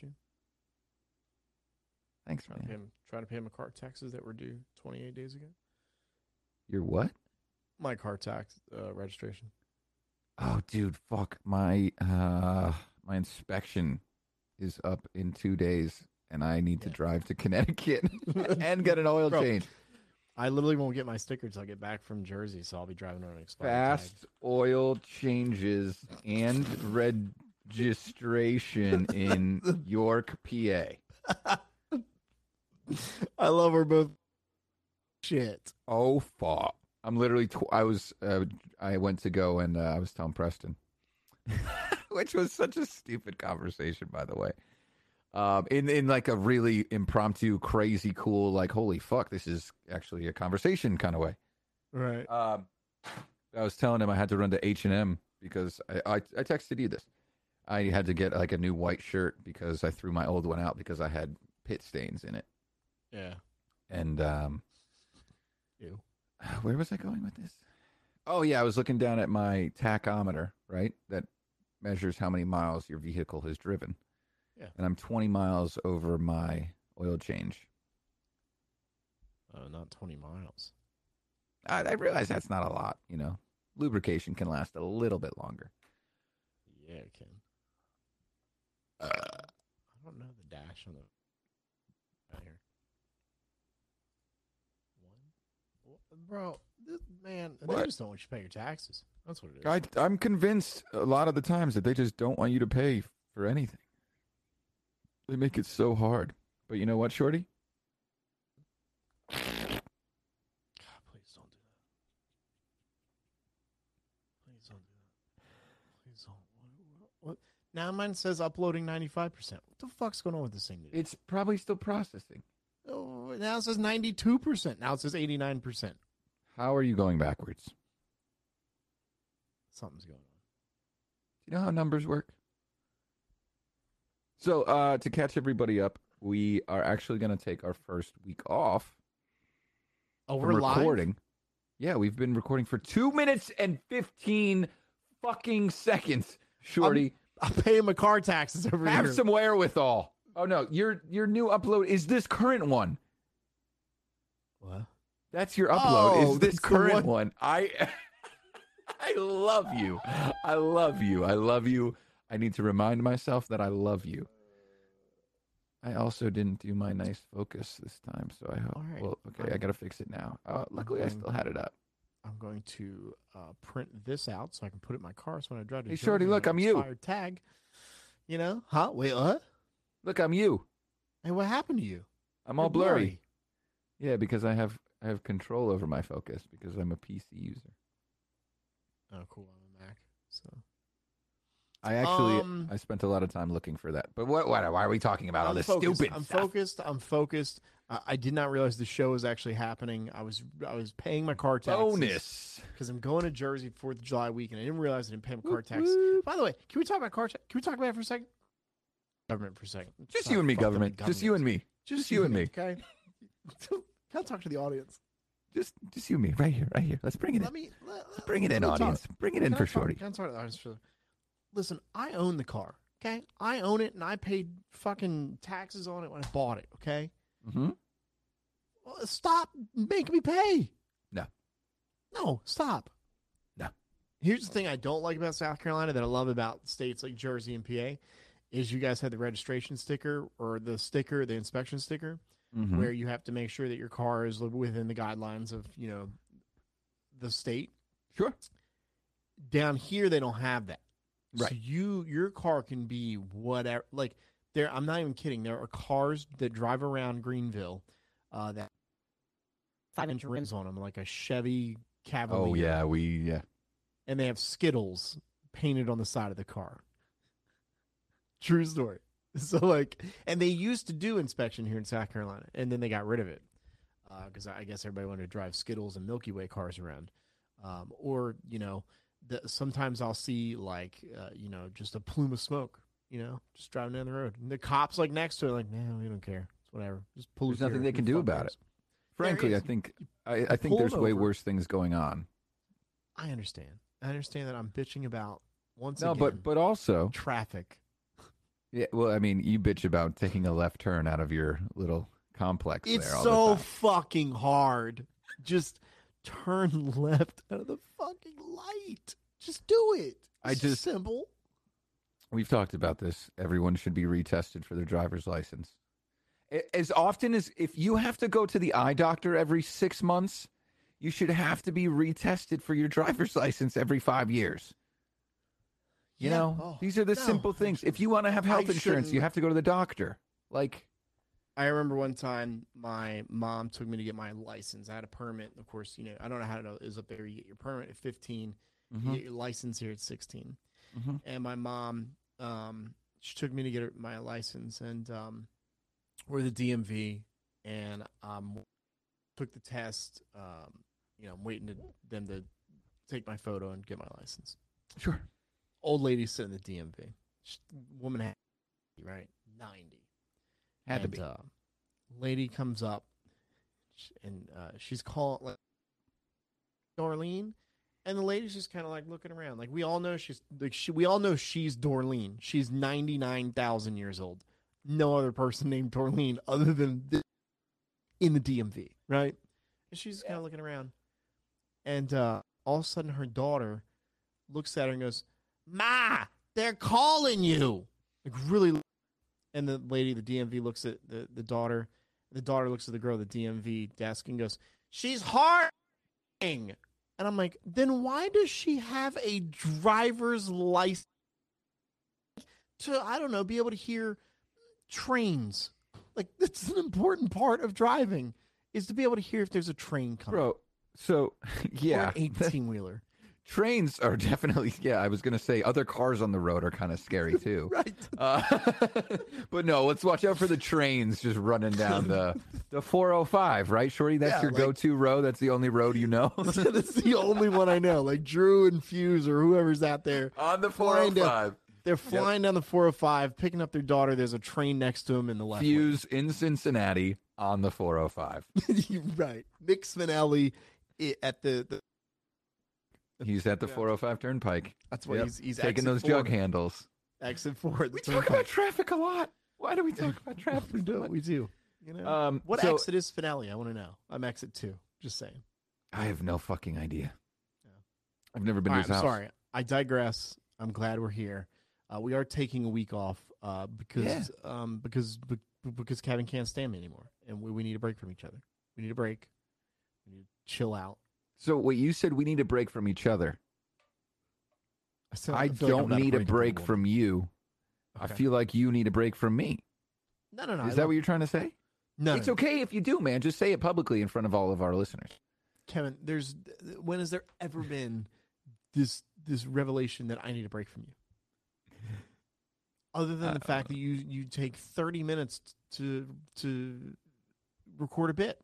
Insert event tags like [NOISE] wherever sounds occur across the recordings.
You? Thanks, Trying to, pay man. him, trying to pay my car taxes that were due 28 days ago. You're what? My car tax uh, registration. Oh, dude, fuck my uh my inspection is up in two days, and I need to drive to Connecticut [LAUGHS] and get an oil Bro, change. I literally won't get my sticker until I get back from Jersey, so I'll be driving on an expired Fast oil changes and registration in York, PA. [LAUGHS] I love her both. Shit. Oh fuck! I'm literally. Tw- I was. Uh, I went to go and uh, I was telling Preston, [LAUGHS] which was such a stupid conversation, by the way. Um, in in like a really impromptu, crazy, cool, like holy fuck, this is actually a conversation kind of way. Right. Um, I was telling him I had to run to H and M because I, I I texted you this. I had to get like a new white shirt because I threw my old one out because I had pit stains in it. Yeah. And um, Ew. where was I going with this? Oh yeah, I was looking down at my tachometer, right? That measures how many miles your vehicle has driven. Yeah. And I'm 20 miles over my oil change. Uh, not 20 miles. I, I realize that's not a lot, you know. Lubrication can last a little bit longer. Yeah, it can. Uh, I don't know the dash on the. Right here. One. Bro, this, man, they just don't want you to pay your taxes. That's what it is. I, I'm convinced a lot of the times that they just don't want you to pay for anything. They make it so hard. But you know what, Shorty? God, please don't do that. Please don't do that. Please don't. What, what? Now mine says uploading 95%. What the fuck's going on with this thing? Dude? It's probably still processing. Oh, now it says 92%. Now it says 89%. How are you going backwards? Something's going on. Do you know how numbers work? So, uh, to catch everybody up, we are actually going to take our first week off Oh, we're live? recording. Yeah, we've been recording for two minutes and 15 fucking seconds, Shorty. I'm paying my car taxes over Have here. some wherewithal. Oh no, your your new upload is this current one. What? That's your upload. Oh, is this current one- one? I [LAUGHS] I love you. I love you. I love you. I need to remind myself that I love you. I also didn't do my nice focus this time, so I hope. All right. Well, okay, I gotta fix it now. Uh, luckily, I still had it up. I'm going to uh, print this out so I can put it in my car. So when I drive to Hey, Shorty, look, I'm you. Tag. You know? Huh? Wait, what? Look, I'm you. Hey, what happened to you? I'm all You're blurry. Yeah, because I have I have control over my focus because I'm a PC user. Oh, cool. I'm a Mac. So I actually Um, I spent a lot of time looking for that. But what, what why are we talking about all I'm this focused. stupid I'm stuff? focused. I'm focused. I did not realize the show was actually happening. I was I was paying my car taxes Bonus. because I'm going to Jersey Fourth of July weekend. I didn't realize I didn't pay my car whoop. By the way, can we talk about car tax? Can we talk about it for a second? Government for a second. Just Sorry, you and me, government. Just you and me. Just you and me. Okay. [LAUGHS] Can I talk to the audience? Just just you and me. Right here. Right here. Let's bring it Let in. me let, Let's bring it in, me talk. audience. Bring it in Can for Shorty. Can I talk to the audience for- Listen, I own the car. Okay, I own it, and I paid fucking taxes on it when I bought it. Okay, Mm-hmm. stop making me pay. No. no, stop. No. Here's the thing I don't like about South Carolina that I love about states like Jersey and PA is you guys have the registration sticker or the sticker, the inspection sticker, Mm-hmm. where you have to make sure that your car is within the guidelines of you know the state. Sure. Down here, they don't have that. So Right. you your car can be whatever. Like there, I'm not even kidding. There are cars that drive around Greenville uh, that five inch rims on them, like a Chevy Cavalier. Oh yeah, we yeah. and they have Skittles painted on the side of the car. True story. [LAUGHS] So like, and they used to do inspection here in South Carolina, and then they got rid of it because I guess everybody wanted to drive Skittles and Milky Way cars around, um, or you know, the, sometimes I'll see like uh, you know just a plume of smoke, you know, just driving down the road, and the cops like next to it, like, no, we don't care, it's whatever, just pull. There's nothing they can do about it. Frankly, I think I, I think there's it way over. worse things going on. I understand. I understand that I'm bitching about once No, again but but also traffic. Yeah, well, I mean, you bitch about taking a left turn out of your little complex It's so fucking hard. Just turn [LAUGHS] left out of the fucking light. Just do it. I just- simple. We've talked about this. Everyone should be retested for their driver's license. As often as if you have to go to the eye doctor every six months, you should have to be retested for your driver's [LAUGHS] license every five years. You Yeah. know, Oh, these are the no, simple things. If you want to have I health insurance, you shouldn't- have to go to the doctor. Like, I remember one time my mom took me to get my license. I had a permit. Of course, you know, I don't know how it is up there. You get your permit at 15, you mhm, get your license here at 16. mhm. And my mom, um, she took me to get my license, and um, we're the DMV, and um, took the test. Um, you know, I'm waiting to them to take my photo and get my license. sure. Old lady sitting in the DMV. She, woman had right ninety. Had to be. Uh, lady comes up, and uh, she's calling like Darlene, and the lady's just kind of like looking around. Like we all know she's like she, we all know she's Dorleen. She's ninety nine thousand years old. No other person named Dorleen other than this, in the DMV, right? And she's kind of looking around, and uh, all of a sudden her daughter looks at her and goes, "Ma, they're calling you." Like really and the lady, the DMV, looks at the, the daughter. The daughter looks at the girl at the DMV desk and goes, She's harming. And I'm like, Then why does she have a driver's license to, I don't know, be able to hear trains? Like, [LAUGHS] that's an important part of driving, is to be able to hear if there's a train coming. Bro, so, [LAUGHS] yeah. 18 wheeler. Trains are [LAUGHS] definitely, yeah, I was going to say other cars on the road are kind of scary [LAUGHS] too. right. Uh, [LAUGHS] but no, let's watch out for the trains just running down the the 405, right, Shorty? That's Yeah, your like- go-to road. That's the only road you know that's the only one I know. Like Drew and Fuse or whoever's out there. on the Flying down- 405. They're flying down the 405, picking up their daughter. There's a train next to them in the left. lane. Fuse in Cincinnati on the 405. Right. Mick Spinelli at the, the [LAUGHS] He's at the Yeah. 405 Turnpike, that's what Yep. he's he's taking those four. jug handles. Exit four. We talk about traffic a lot. Why do we talk about [LAUGHS] traffic? we do. We do. You know Um, what so- exit is Finale? I want to know. I'm exit two. Just saying. I have no fucking idea. Yeah. I've never been All to right, his I'm house. sorry. I digress. I'm glad we're here. Uh, we are taking a week off uh, because Yeah. um, because be- because Kevin can't stand me anymore, and we, we need a break from each other. We need a break. We need to chill out. So wait, you said we need a break from each other. I, still- I don't not need a break break from you. I feel like you need a break from me. No, no, no. Is I that what you're trying to say? No, it's no, okay if you do, man. Just say it publicly in front of all of our listeners. Kevin. There's when has there ever been this this revelation that I need a break from you? Other than the Uh, fact that you you take 30 minutes to to record a bit.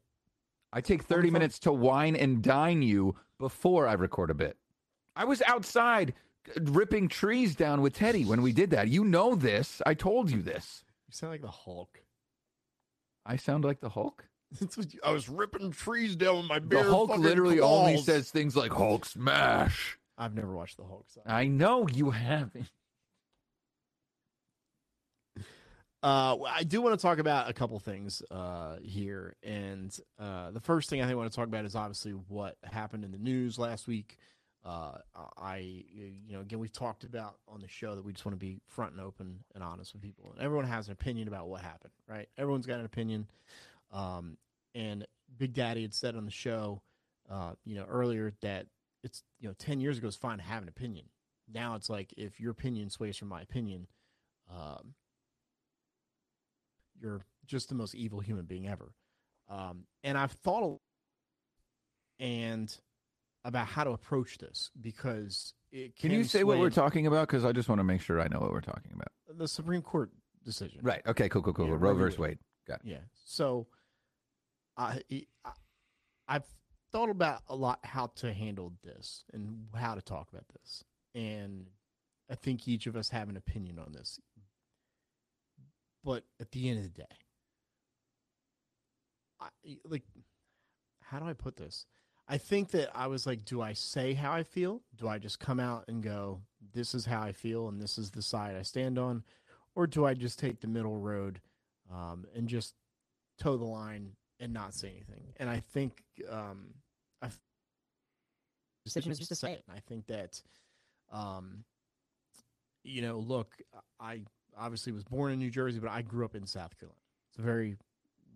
I take 30 minutes to wine and dine you before I record a bit. I was outside uh, ripping trees down with Teddy when we did that. You know this. I told you this. You sound like the Hulk. I sound like the Hulk. [LAUGHS] You, I was ripping trees down with my bare The Hulk literally only says things like Hulk smash. I've never watched the Hulk. So. I know you haven't. Uh, I do want to talk about a couple things uh, here, and uh, the first thing I think I want to talk about is obviously what happened in the news last week. Uh, I, you know, again, we've talked about on the show that we just want to be front and open and honest with people, and everyone has an opinion about what happened, right? Everyone's got an opinion, um, and Big Daddy had said on the show, uh, you know, earlier that it's you know, ten years ago it's fine to have an opinion. Now it's like if your opinion sways from my opinion, um, you're just the most evil human being ever. Um, and I've thought a lot and about how to approach this because it Can can you say what we're talking about? Because I just want to make sure I know what we're talking about. the Supreme Court decision. Right. Okay. Cool. Cool. Cool. Yeah, Roe versus Wade. Wade. Yeah. So I, I I've thought about a lot how to handle this and how to talk about this. And I think each of us have an opinion on this. But at the end of the day, I like how do I put this? I think that I was like, do I say how I feel? Do I just come out and go, this is how I feel and this is the side I stand on? or do I just take the middle road um, and just toe the line and not say anything? And I think um, I decision is just to say it. And I think that, um, you know, look, I obviously was born in New Jersey, but I grew up in South Carolina. It's a very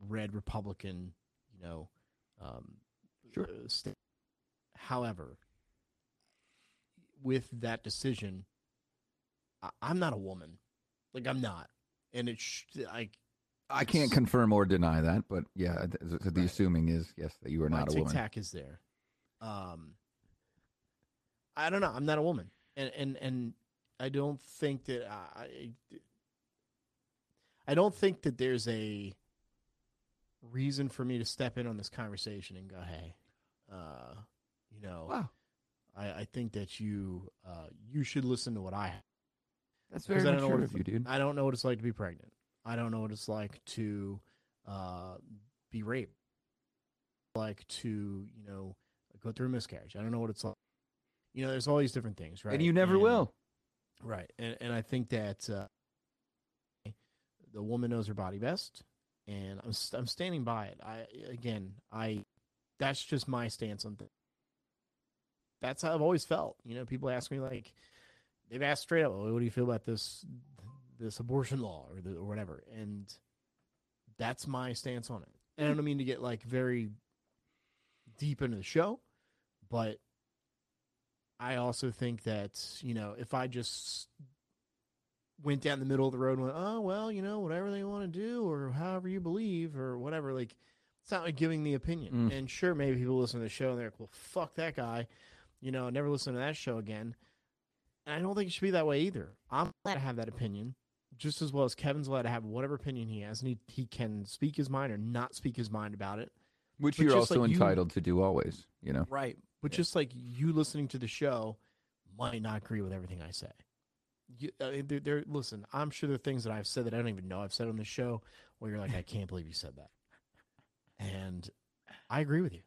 red Republican, you know, um, Sure. uh, state. However, with that decision, I, I'm not a woman. Like I'm not, and it's sh- I I can't confirm or deny that, but yeah, th- th- the Right. assuming is yes that you are my not a woman. tac is there. Um, I don't know. I'm not a woman, and and and I don't think that I. I don't think that there's a reason for me to step in on this conversation and go, "Hey, uh, you know, Wow, I, I think that you uh, you should listen to what I have." that's very I don't know mature what of you, dude. I don't know what it's like to be pregnant. I don't know what it's like to uh, be raped, like to you know go through a miscarriage. I don't know what it's like. You know, there's all these different things, right? And you never And- will. right? And and I think that uh, the woman knows her body best, and I'm I'm standing by it. I again, I that's just my stance on things. That's how I've always felt. You know, people ask me like, they've asked straight up, oh, "What do you feel about this this abortion law or the, or whatever?" And that's my stance on it. And I don't mean to get like very deep into the show, but I also think that you know if I just went down the middle of the road and went, oh well, you know, whatever they want to do or however you believe or whatever, like it's not like giving the opinion. Mm. And sure, maybe people listen to the show and they're like, well, fuck that guy, you know, never listen to that show again. And I don't think it should be that way either. I'm allowed to have that opinion just as well as Kevin's allowed to have whatever opinion he has, and he he can speak his mind or not speak his mind about it. Which But you're also like you- entitled to do always, you know. Right. But Yeah. just like you listening to the show might not agree with everything I say. You, I mean, there, there, listen, I'm sure there are things that I've said that I don't even know I've said on the show where you're like, I can't believe you said that. And I agree with you.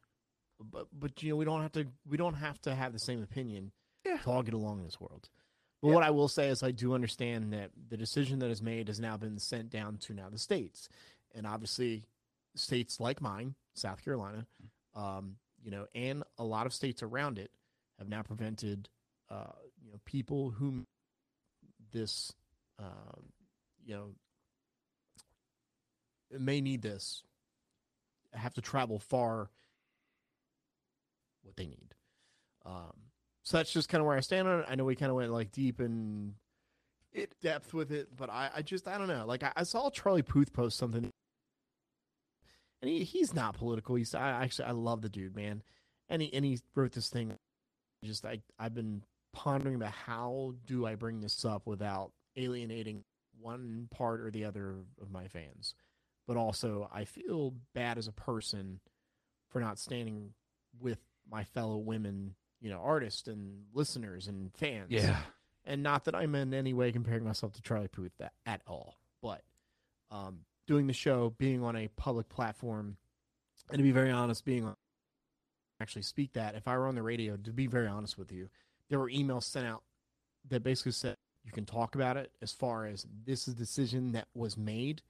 But, but you know, we don't have to, we don't have to have the same opinion Yeah. to all get along in this world. But Yeah. what I will say is I do understand that the decision that is made has now been sent down to now the states. And obviously states like mine, South Carolina, um, you know, and a lot of states around it have now prevented, uh, you know, people whom this, um, you know, may need this have to travel far what they need. Um, so that's just kind of where I stand on it. I know we kind of went like deep in It- depth with it, but I, I just I don't know. Like I, I saw Charlie Puth post something, and he, he's not political. He's I actually I love the dude, man, and he and he wrote this thing. Just I I've been pondering about how do I bring this up without alienating one part or the other of my fans, but also I feel bad as a person for not standing with my fellow women, you know, artists and listeners and fans. Yeah. And not that I'm in any way comparing myself to Charlie Puth that, at all, but um, doing the show, being on a public platform, and to be very honest, being on actually speak that. If I were on the radio, to be very honest with you, there were emails sent out that basically said you can talk about it as far as this is a decision that was made.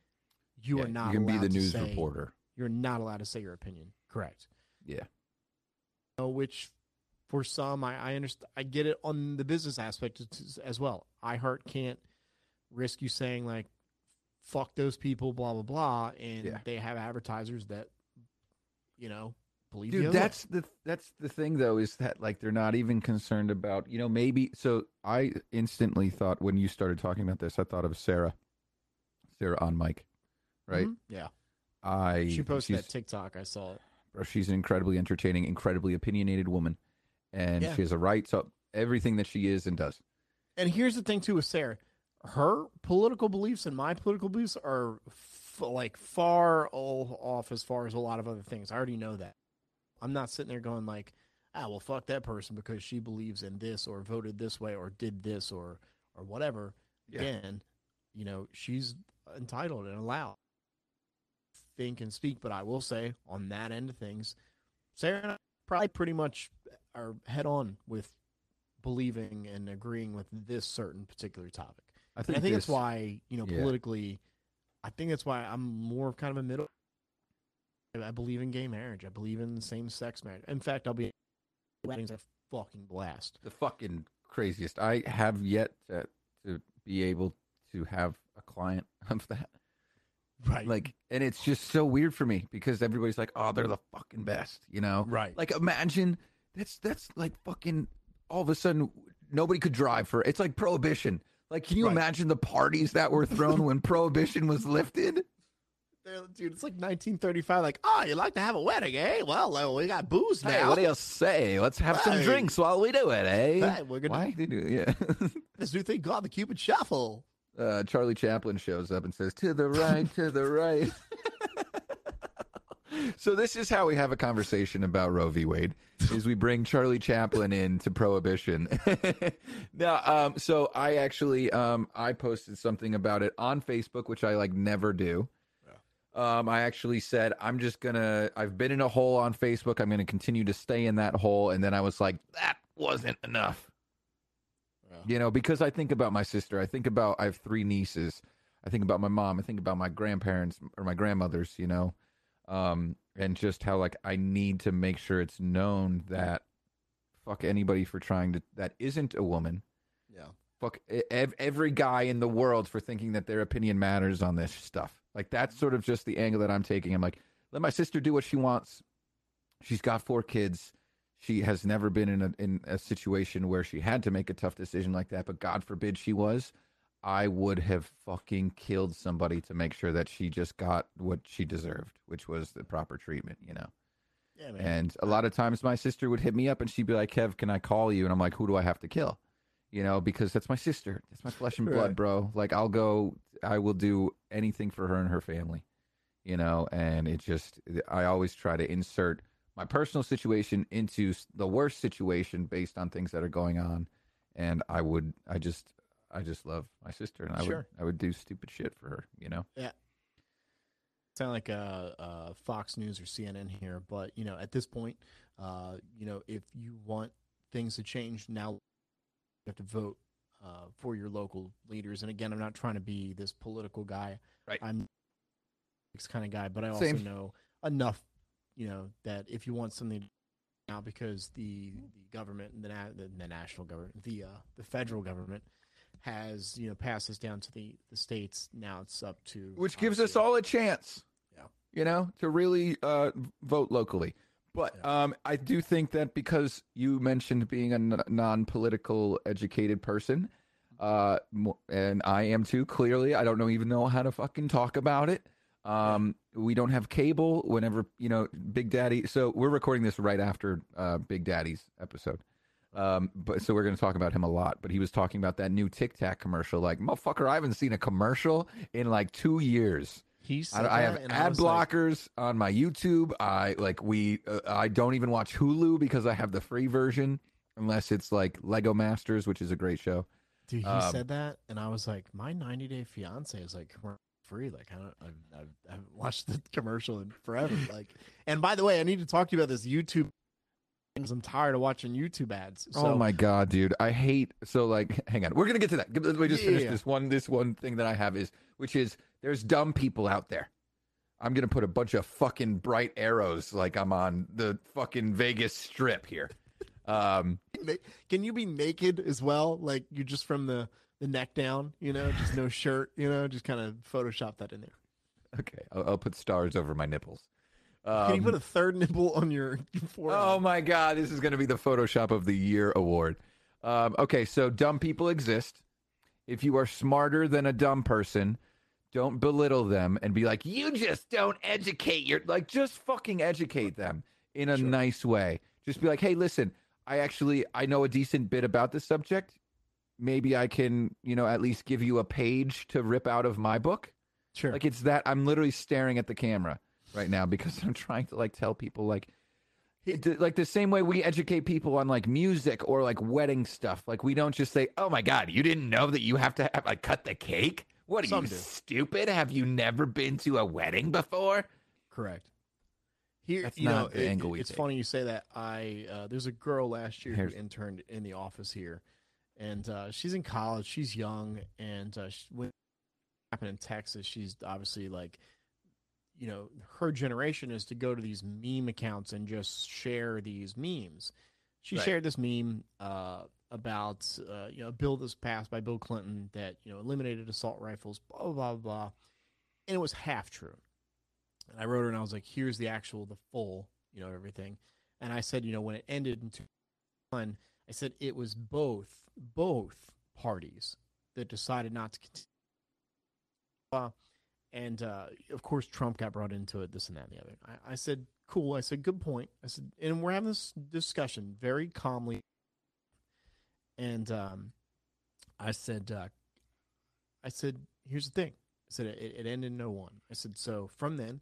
You Yeah, are not You can be the news say, reporter. You're not allowed to say your opinion. Correct. Yeah. know, which for some I, I understand I get it on the business aspect as- well. I iHeart can't risk you saying like fuck those people, blah blah blah, and Yeah. they have advertisers that you know the Dude, that's the that's the thing though is that like they're not even concerned about you know maybe so I instantly thought when you started talking about this I thought of Sarah, Sarah on mic, right? Mhm. Yeah, I she posted that TikTok. I saw it. bro, she's an incredibly entertaining, incredibly opinionated woman, and Yeah. she has a right to everything that she is and does. And here's the thing too with Sarah, her political beliefs and my political beliefs are f- like far all off as far as a lot of other things. I already know that. I'm not sitting there going like, ah, well, fuck that person because she believes in this or voted this way or did this or or whatever. Yeah. Again, you know, she's entitled and allowed to think and speak. But I will say, on that end of things, Sarah and I probably pretty much are head on with believing and agreeing with this certain particular topic. I And think, I think this- that's why you know yeah. politically, I think that's why I'm more of kind of a middle. I believe in gay marriage. I believe in same sex marriage. In fact, I'll be weddings a fucking blast. the fucking craziest. I have yet to, to be able to have a client [LAUGHS] of that. Right. Like, and it's just so weird for me because everybody's like, "Oh, they're the fucking best," you know? right. Like, imagine that's that's like fucking. All of a sudden, nobody could drive for. It's like prohibition. Like, can you Right. imagine the parties that were thrown [LAUGHS] when prohibition was lifted? Dude, it's like 1935. Like, oh, you like to have a wedding, eh? Well, uh, we got booze now. What do you say? Let's have some drinks while we do it, eh? Hey, we're gonna Why did you? Yeah. [LAUGHS] this new thing called the Cupid Shuffle. uh, Charlie Chaplin shows up and says, "To the right, to the right." [LAUGHS] so this is how we have a conversation about Roe v. Wade: is we bring Charlie Chaplin in to prohibition. [LAUGHS] now, um, so I actually um, I posted something about it on Facebook, which I like never do. Um, I actually said I'm just gonna. I've been in a hole on Facebook. I'm gonna continue to stay in that hole, and then I was like, that wasn't enough you know because i think about my sister i think about i have three nieces i think about my mom i think about my grandparents or my grandmothers you know um and just how like i need to make sure it's known that fuck anybody for trying to that isn't a woman Yeah. fuck ev- every guy in the world for thinking that their opinion matters on this stuff like that's sort of just the angle that i'm taking. I'm like let my sister do what she wants. She's got four kids. She has never been in a in a situation where she had to make a tough decision like that but god forbid she was. I would have fucking killed somebody to make sure that she just got what she deserved which was the proper treatment you know? Yeah, man. and a lot of times my sister would hit me up and she'd be like kev can i call you? And i'm like who do i have to kill you know because that's my sister. That's my flesh and blood Right. bro. Like i'll go i will do anything for her and her family you know and it just i always try to insert my personal situation into the worst situation based on things that are going on. And i would i just i just love my sister and i would i would do stupid shit for her you know? Yeah. sound like uh, uh, Fox News or CNN here, but you know, at this point, uh, you know, if you want things to change, now you have to vote uh, for your local leaders. And again, I'm not trying to be this political guy. Right. I'm this kind of guy, but I also Same. know enough, you know, that if you want something now, because the the government, the na- the, the national government, the uh, the federal government has you know passed this down to the the states. Now it's up to which gives us all a chance Yeah. you know to really uh, vote locally but um, i do think that because you mentioned being a n- non-political educated person uh, and i am too clearly i don't know even know how to fucking talk about it um, we don't have cable whenever you know big daddy so we're recording this right after uh, big daddy's episode um, but so we're going to talk about him a lot. But he was talking about that new Tic Tac commercial. Like, motherfucker, I haven't seen a commercial in like two years. He said I, I have that, and I ad like, blockers on my YouTube. I like we. Uh, I don't even watch Hulu because I have the free version, unless it's like Lego Masters, which is a great show. Dude, he Um, said that, and I was like, my 90 Day Fiance is like free. Like, I don't, I've, I've, I haven't watched the [LAUGHS] commercial in forever. Like, and by the way, I need to talk to you about this YouTube because I'm tired of watching YouTube ads. So, oh my god, dude, I hate. So like, [LAUGHS] hang on, we're gonna get to that. Let me just Yeah, finish yeah. this one. This one thing that I have is, which is, there's dumb people out there. I'm gonna put a bunch of fucking bright arrows like I'm on the fucking Vegas Strip here. Um, [LAUGHS] Can you be naked as well? Like, you're just from the the neck down, you know, just no shirt, you know, just kind of Photoshop that in there. okay, I'll, I'll put stars over my nipples. Can you Um, put a third nipple on your [LAUGHS] forehead? Oh my god, this is going to be the Photoshop of the Year award. Um, okay, so dumb people exist. If you are smarter than a dumb person, don't belittle them and be like, "You just don't educate your like just fucking educate them in a Sure. nice way." Just be like, "Hey, listen, I actually I know a decent bit about this subject. Maybe I can, you know, at least give you a page to rip out of my book." sure. Like it's that I'm literally staring at the camera right now because [LAUGHS] I'm trying to like tell people like like the same way we educate people on like music or like wedding stuff. Like we don't just say, "Oh my god, you didn't know that you have to have like cut the cake? What are Some you do. stupid? Have you never been to a wedding before?" Correct. Here, That's you not know, the it- angle we it's take. funny you say that. I uh, there's a girl last year Here's- who interned in the office here, and uh, she's in college. She's young, and uh, she, when happened in Texas, she's obviously like, you know, her generation is to go to these meme accounts and just share these memes. She Right. shared this meme uh, about uh, you know a bill that was passed by Bill Clinton that you know eliminated assault rifles, blah blah blah, and it was half true. And I wrote her and I was like, "Here's the actual, the full, you know, everything." And I said, you know, when it ended in 2001, I said it was both both parties that decided not to continue. And uh, of course, Trump got brought into it, this and that and the other. I, I said, cool. I said, good point. I said, and we're having this discussion very calmly. And um, I said, uh, I said, here's the thing. I said, it, it ended in 01. I said, so from then,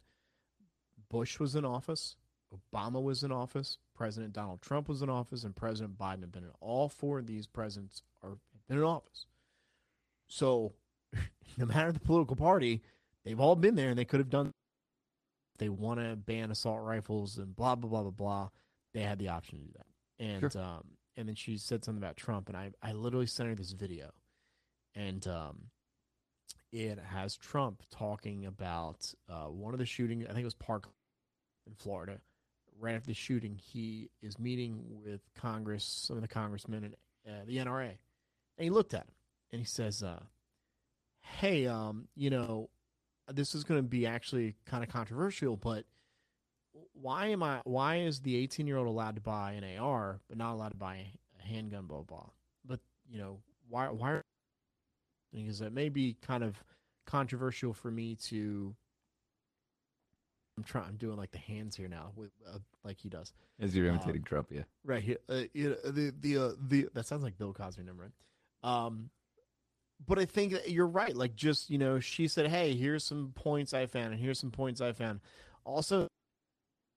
Bush was in office, Obama was in office, President Donald Trump was in office, and President Biden have been in. All four of these presidents are been in office. So, [LAUGHS] no matter the political party, they've all been there, and they could have done. They want to ban assault rifles and blah blah blah blah blah. They had the option to do that, and um, and then she said something about Trump, and I I literally sent her this video, and um, it has Trump talking about uh, one of the shooting. I think it was Park in Florida. Right after the shooting, he is meeting with Congress, some of the congressmen and uh, the NRA, and he looked at him and he says, uh, "Hey, um, you know, this is going to be actually kind of controversial, but why am I? Why is the 18 year old allowed to buy an AR but not allowed to buy a handgun? Blah blah. blah. But you know, why? Why? Because it may be kind of controversial for me to." I'm trying. I'm doing like the hands here now, with uh, like he does. As you're Um, imitating Trump, yeah. Right here, uh, you know, the the uh, the that sounds like Bill Cosby number. Right? Um, but I think that you're right. Like, just you know, she said, "Hey, here's some points I found, and here's some points I found." Also,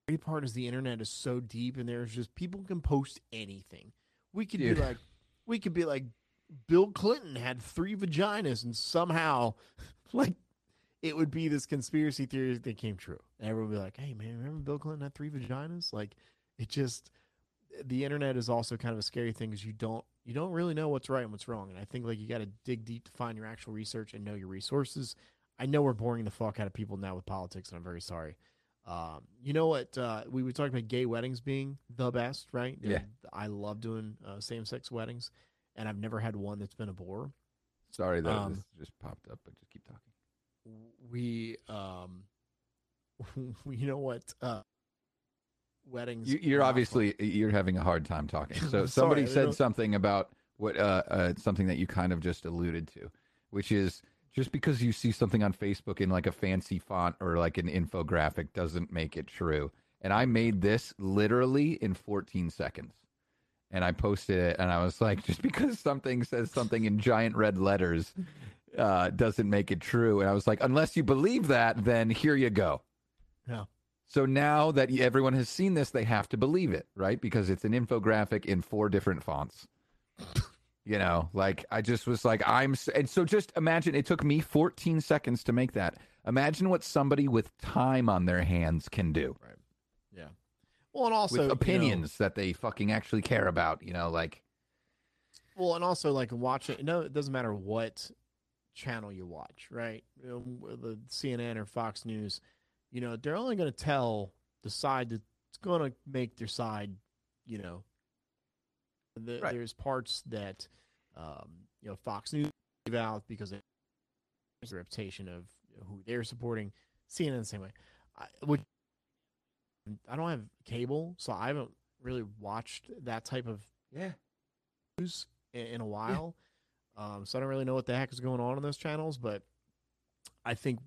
great part is the internet is so deep, and there's just people can post anything. We could Dude. be like, we could be like, Bill Clinton had three vaginas, and somehow, [LAUGHS] like, it would be this conspiracy theory that came true. And everyone would be like, "Hey, man, remember Bill Clinton had three vaginas?" Like, it just the internet is also kind of a scary thing because you don't you don't really know what's right and what's wrong and i think like you got to dig deep to find your actual research and know your resources i know we're boring the fuck out of people now with politics and i'm very sorry um, you know what uh, we were talking about gay weddings being the best right Yeah. i love doing uh, same-sex weddings and i've never had one that's been a bore Sorry that Um, this just popped up, but just keep talking. we um [LAUGHS] you know what uh weddings You, you're are obviously you're having a hard time talking. [LAUGHS] So somebody sorry, said something about what uh, uh something that you kind of just alluded to, which is just because you see something on Facebook in like a fancy font or like an infographic doesn't make it true. And I made this literally in 14 seconds. And I posted it and I was like, [LAUGHS] just because something says something in giant red letters uh, doesn't make it true. And I was like, unless you believe that, then here you go. Yeah. So now that everyone has seen this, they have to believe it, right? Because it's an infographic in four different fonts. You know, like I just was like, I'm, and so just imagine it took me 14 seconds to make that. Imagine what somebody with time on their hands can do Right. yeah well and also you know- opinions that they fucking actually care about, you know, like, Well, and also like watching. No, it doesn't matter what channel you watch, right? Um, you know, the CNN or Fox News. You know, they're only going to tell the side that's going to make their side. You know, the, Right. there's parts that um, you know Fox News leave out because has the reputation of who they're supporting. CNN the same way. I, which I don't have cable, so I haven't really watched that type of yeah, news in, in a while. Um, so I don't really know what the heck is going on in those channels, but I think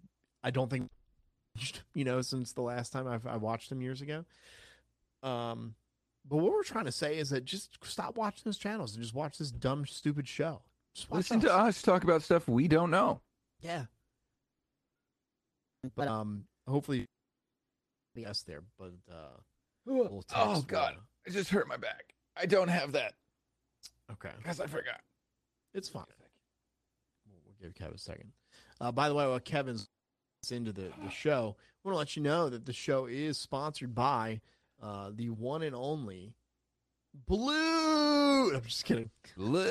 I don't think [LAUGHS] you know since the last time I've I watched them years ago. Um, but what we're trying to say is that just stop watching those channels and just watch this dumb, stupid show. Just watch listen to us. us talk about stuff we don't know. Yeah. But um, hopefully, the us there. But uh, we'll Oh God, uh, I just hurt my back. I don't have that okay. because I forgot. It's fine. We'll, we'll give Kevin a second. Uh, by the way, while Kevin's into the, the show, I want to let you know that the show is sponsored by uh, the one and only Blue. [LAUGHS] I'm just kidding. Blue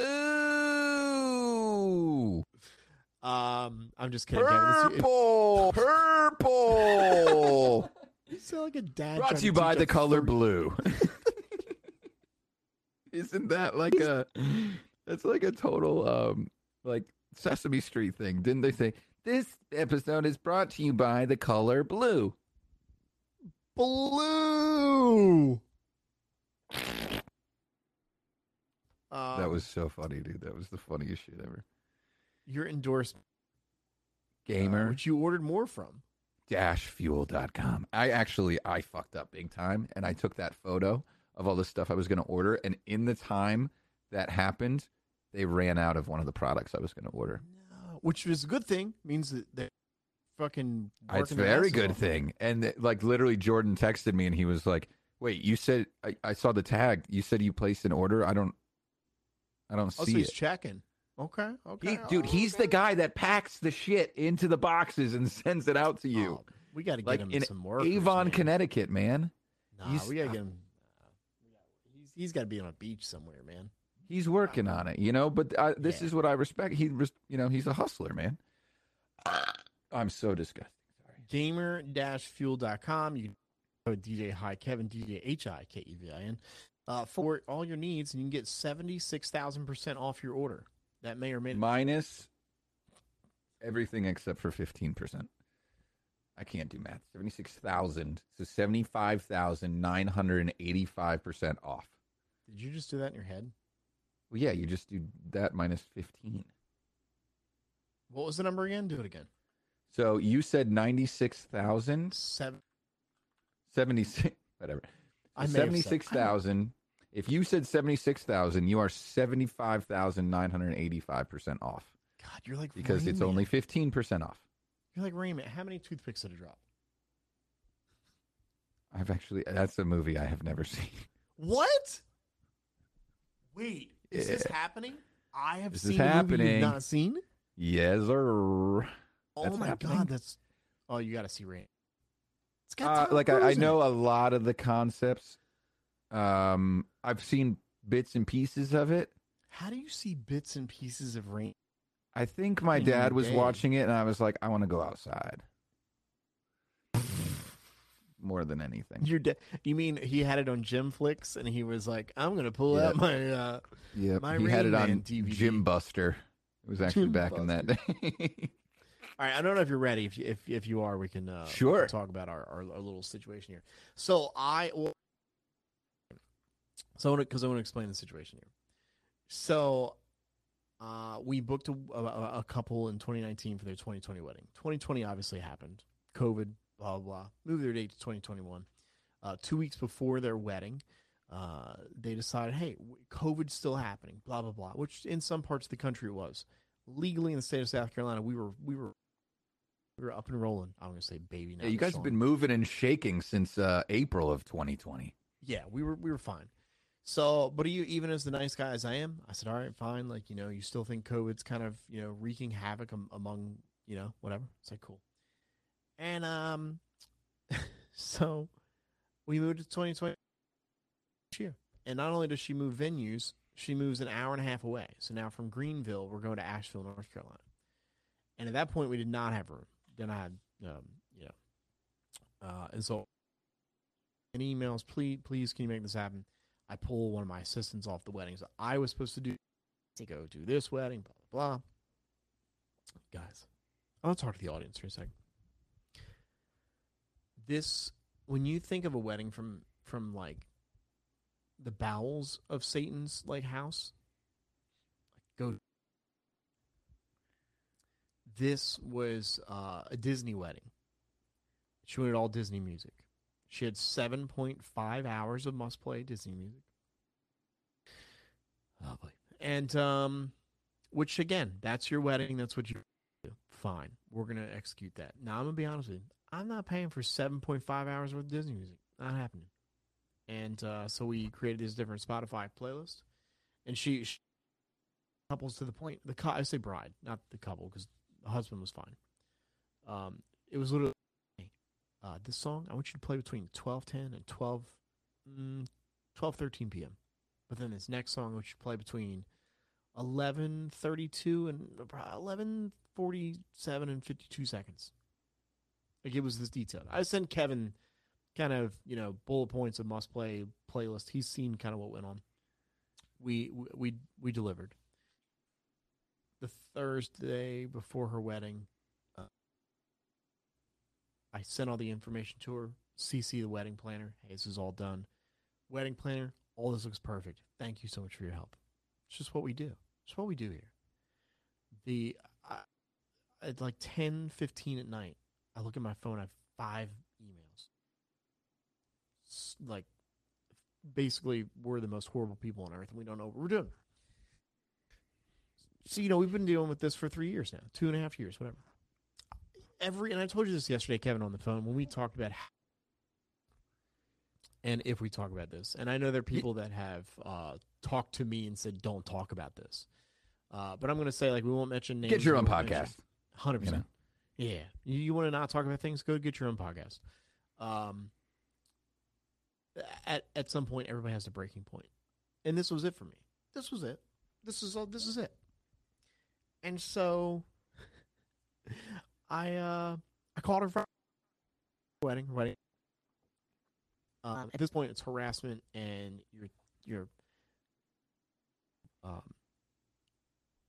Um, I'm just kidding. Purple, [LAUGHS] purple. You sound like a dad. Brought to you by the color blue. [LAUGHS] Isn't that like a? That's like a total um like Sesame Street thing. Didn't they say this episode is brought to you by the color blue? Blue. that Um, was so funny, dude. That was the funniest shit ever. your endorsement, uh, Gamer which you ordered more from. dashfuel.com. I actually I fucked up big time and I took that photo of all the stuff I was going to order and in the time that happened, they ran out of one of the products I was going to order. No, which is a good thing. Means that they're fucking. It's a very good thing. And uh, like literally Jordan texted me and he was like, "Wait, you said I, I saw the tag. You said you placed an order. I don't I don't Oh, so see he's it." checking. Okay. Okay. He, dude, oh, he's the guy that packs the shit into the boxes and [LAUGHS] sends it out to you. Oh, we got to get Like him in some work. Avon, Connecticut, man. Nah, He's- we got to get him. uh, He's, he's got to be on a beach somewhere, man. He's working on it, you know. But uh, this Yeah. is what I respect. He, you know, he's a hustler, man. I'm so disgusting. Sorry. Gamer-fuel.com. You can go DJ Hi Kevin, DJ H I K E V I N, uh, for all your needs, and you can get 76,000% off your order. That may or may not. Minus everything except for fifteen percent. I can't do math. Seventy-six thousand. So seventy-five thousand nine hundred and eighty-five percent off. Did you just do that in your head? Well, yeah, you just do that minus fifteen. What was the number again? Do it again. So you said ninety-six thousand. Seven. 76 whatever I may 76,000 if you said 76,000 you are 75,985% off God, you're like because it's only 15% off You're like Raymond. How many toothpicks did it drop? I've actually that's a movie I have never [LAUGHS] seen What? Wait, is this happening? I have This is seen movie happening. not seen. yes sir Oh That's my happening. god, that's oh you got to see Rain. It's got uh, like I, I know a lot of the concepts um I've seen bits and pieces of it How do you see bits and pieces of Rain? I think my dad was day. watching it and I was like I want to go outside [LAUGHS] more than anything Your da- you mean he had it on Gym Flicks and he was like, I'm gonna pull Yeah. out my uh Yeah, he had Rain it on Man DVD. Jim Buster. It was actually Jim back in that day. [LAUGHS] All right, I don't know if you're ready. If you, if if you are, we can uh, Sure. talk about our, our, our little situation here. So I well, so because I want to explain the situation here. So uh, we booked a, a, a couple in 2019 for their 2020 wedding. 2020 obviously happened. COVID, blah blah. blah. Moved their date to 2021. Uh, two weeks before their wedding, uh, they decided, hey, COVID's still happening. Blah blah blah. Which in some parts of the country it was legally in the state of South Carolina, we were we were we were up and rolling. I'm gonna say baby now. Yeah, you guys have been moving and shaking since uh, April of 2020. Yeah, we were we were fine. So, but are you even as the nice guy as I am, I said, all right, fine. Like you know, you still think COVID's kind of you know wreaking havoc am- among you know whatever. It's like cool. And um, [LAUGHS] so we moved to 2020 this year, and not only does she move venues, she moves an hour and a half away. So now from Greenville, we're going to Asheville, North Carolina. And at that point, we did not have room. Then I had, um, know, uh, and so and emails, please, please, can you make this happen? I pull one of my assistants off the wedding. So I was supposed to do to go to this wedding, blah blah blah. Guys, I want to talk to the audience for a second. This, when you think of a wedding from from like the bowels of Satan's like house, like go. This was uh, a Disney wedding. She wanted all Disney music. She had 7.5 hours of must play Disney music. Boy. And um which again, that's your wedding, that's what you do. Fine. We're going to execute that. Now I'm going to be honest with you. I'm not paying for 7.5 hours worth of Disney music. Not happening. And uh so we created this different Spotify playlist. And she, she couples to the point. The cou- I say bride, not the couple cuz the husband was fine. Um it was literally uh, this song I want you to play between 12:10 and 12 mm, 12:13 p.m. But then this next song which you play between eleven thirty two and eleven forty seven and fifty two seconds. Like it was this detailed. I sent Kevin kind of you know bullet points of must play playlist. He's seen kind of what went on. We we we delivered. The Thursday before her wedding, uh, I sent all the information to her. CC the wedding planner. Hey, this is all done. Wedding planner, all this looks perfect. Thank you so much for your help. It's just what we do. It's what we do here. The at like 10, 15 at night, I look at my phone. I have five emails. S- like, basically, we're the most horrible people on earth, and we don't know what we're doing. So you know, we've been dealing with this for three years now, two and a half years, whatever. Every and I told you this yesterday, Kevin, on the phone when we talked about how and if we talk about this, and I know there are people that have uh, talked to me and said, "Don't talk about this," uh, but I'm going to say, like, we won't mention names. Get your own podcast. Hundred percent. Yeah, you, you want to not talk about things? Go get your own podcast. Um, at at some point, everybody has a breaking point. point, and this was it for me. This was it. This is all. This is it. And so, I uh I called her for wedding. Wedding. Um, at this point, it's harassment, and you're you're um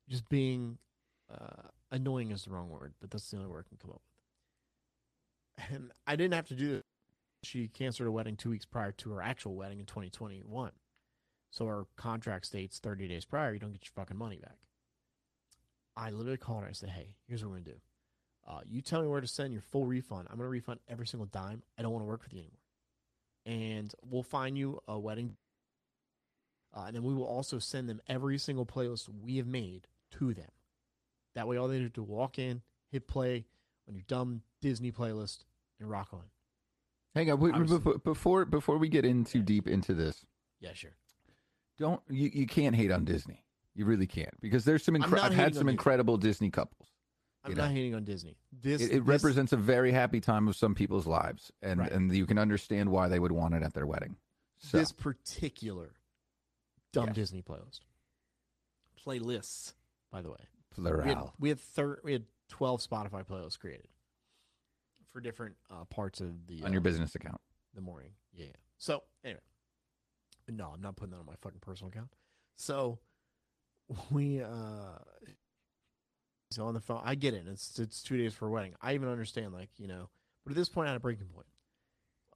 just being uh, annoying is the wrong word, but that's the only word I can come up with. And I didn't have to do it. She canceled her wedding two weeks prior to her actual wedding in 2021. So our contract states 30 days prior, you don't get your fucking money back. I literally called her. I said, hey, here's what we're going to do. Uh, you tell me where to send your full refund. I'm going to refund every single dime. I don't want to work with you anymore. And we'll find you a wedding. Uh, and then we will also send them every single playlist we have made to them. That way, all they need to do is to walk in, hit play on your dumb Disney playlist, and rock on. Hang on, wait, before before before we get in too deep into this, Yeah, sure. don't you, you can't hate on Disney. You really can't because there's some incre- I've had some incredible Disney couples. I'm not know. hating on Disney. This It, it this- represents a very happy time of some people's lives, and Right. and you can understand why they would want it at their wedding. So this particular dumb Yes. Disney playlist. Playlists, by the way. plural. We had, we had thir- we had twelve Spotify playlists created for different uh, parts of the on your uh, business account. the morning. Yeah. yeah. So anyway, no, I'm not putting that on my fucking personal account. So we uh so on the phone. I get it. It's it's two days for a wedding. I even understand, like you know. But at this point, I had a breaking point.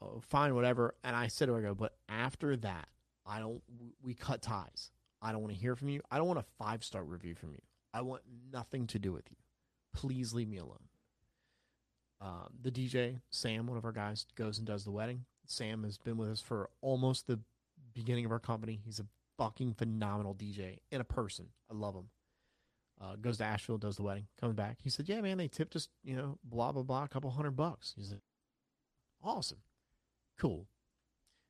Oh, fine, whatever. And I said to her, I go, but after that, I don't. We cut ties. I don't want to hear from you. I don't want a five star review from you. I want nothing to do with you. Please leave me alone. Um, the DJ Sam, one of our guys, goes and does the wedding. Sam has been with us for almost the beginning of our company. He's a fucking phenomenal DJ and a person. I love him. Uh, goes to Asheville, does the wedding, comes back. He said, "Yeah, man, they tipped us, you know, blah blah blah, a couple hundred bucks." He said, "Awesome, cool."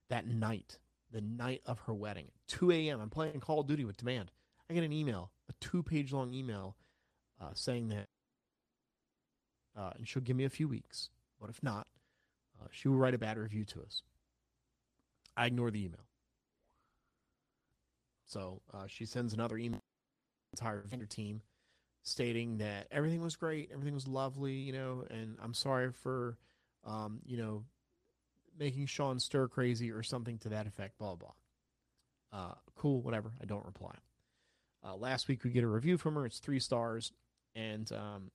That night, the night of her wedding, 2 a.m. I'm playing Call of Duty with Demand. I get an email, a two-page long email, uh, saying that, uh, and she'll give me a few weeks, but if not, uh, she will write a bad review to us. I ignore the email. So uh, she sends another email to the entire vendor team stating that everything was great, everything was lovely, you know, and I'm sorry for, um, you know, making Sean stir crazy or something to that effect, blah, blah. Uh, cool, whatever. I don't reply. Uh, last week we get a review from her. It's three stars, and um,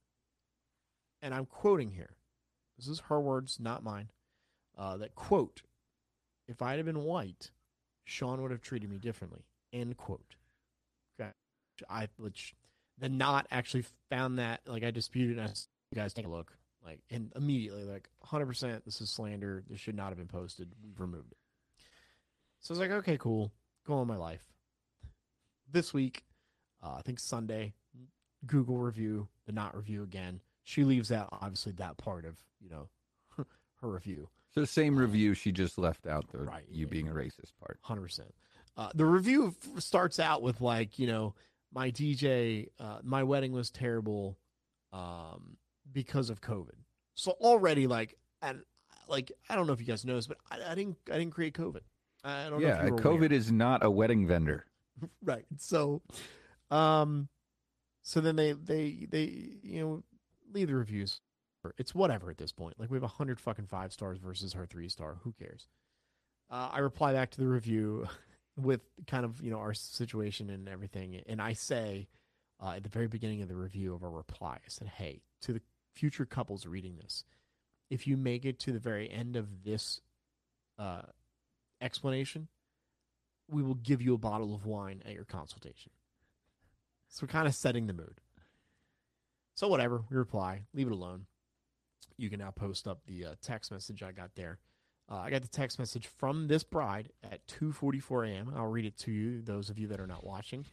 and I'm quoting here. This is her words, not mine. Uh, that quote: "If I had been white, Sean would have treated me differently." End quote. Okay, I which the not actually found that like I disputed. And I said, you guys take a look, like and immediately like 100. percent This is slander. This should not have been posted. We've removed it. So I was like, okay, cool. Go on my life. This week, uh, I think Sunday, Google review, the not review again. She leaves out obviously that part of you know [LAUGHS] her review. So the same review, she just left out the Right, you yeah. being a racist part. Hundred percent. Uh, the review f- starts out with like you know my DJ, uh, my wedding was terrible, um, because of COVID. So already like and like I don't know if you guys noticed, but I, I didn't I didn't create COVID. I don't know. Yeah, you were COVID aware. is not a wedding vendor. [LAUGHS] right. So Um, so then they they they you know leave the reviews. It's whatever at this point. Like we have a hundred fucking five stars versus her three star. Who cares? Uh, I reply back to the review [LAUGHS] with kind of you know our situation and everything, and I say uh, at the very beginning of the review of our reply, I said, "Hey, to the future couples reading this, if you make it to the very end of this uh, explanation, we will give you a bottle of wine at your consultation." So we're kind of setting the mood. So whatever, we reply, leave it alone. You can now post up the uh, text message I got there. Uh, I got the text message from this bride at 2:44 a.m. I'll read it to you, those of you that are not watching.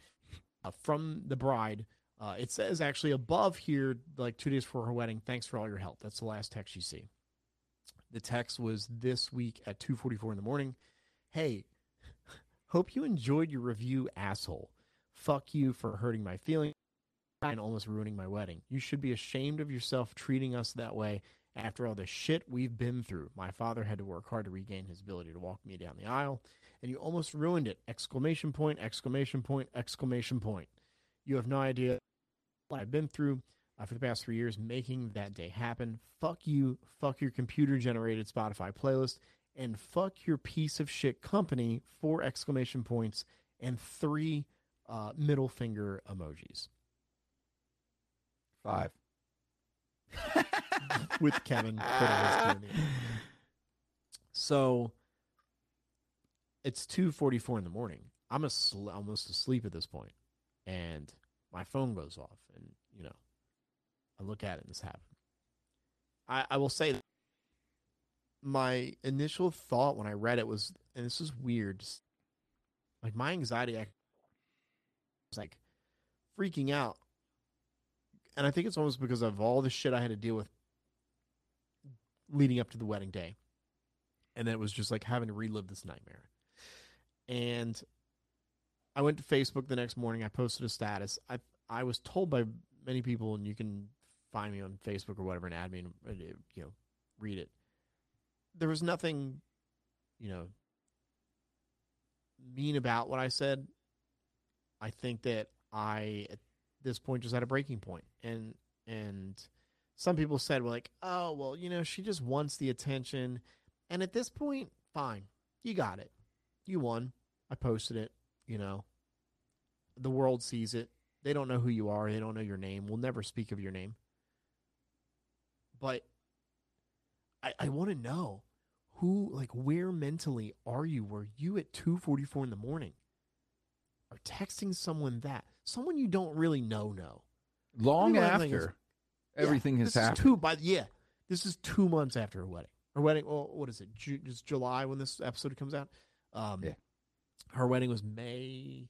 Uh, from the bride, uh, it says actually above here, like two days before her wedding. Thanks for all your help. That's the last text you see. The text was this week at 2:44 in the morning. Hey, [LAUGHS] hope you enjoyed your review, asshole. Fuck you for hurting my feelings and almost ruining my wedding. You should be ashamed of yourself treating us that way after all the shit we've been through. My father had to work hard to regain his ability to walk me down the aisle, and you almost ruined it. Exclamation point, exclamation point, exclamation point. You have no idea what I've been through uh, for the past three years making that day happen. Fuck you. Fuck your computer generated Spotify playlist. And fuck your piece of shit company. Four exclamation points and three uh, middle finger emojis Five. [LAUGHS] with Kevin. putting his [LAUGHS] two in. So it's two forty four in the morning. I'm asl- almost asleep at this point, and my phone goes off, and you know, I look at it and this happened. I, I will say, my initial thought when I read it was, and this is weird, like my anxiety act was like freaking out, and I think it's almost because of all the shit I had to deal with leading up to the wedding day. And then it was just like having to relive this nightmare. And I went to Facebook the next morning. I posted a status. I I was told by many people, and you can find me on Facebook or whatever and add me and uh, you know read it. There was nothing, you know, mean about what I said. I think that I at this point just at a breaking point, and and some people said well, like, oh well, you know, she just wants the attention, and at this point, fine, you got it, you won. I posted it, you know. The world sees it. They don't know who you are. They don't know your name. We'll never speak of your name. But I, I want to know who, like, where mentally are you? Were you at two forty four in the morning? Are texting someone that someone you don't really know know. Long Everyone I think is- after everything Yeah, has happened. Two, by yeah, this is two months after her wedding. Her wedding. Well, what is it? Ju- it's July when this episode comes out. Um, Yeah. Her wedding was May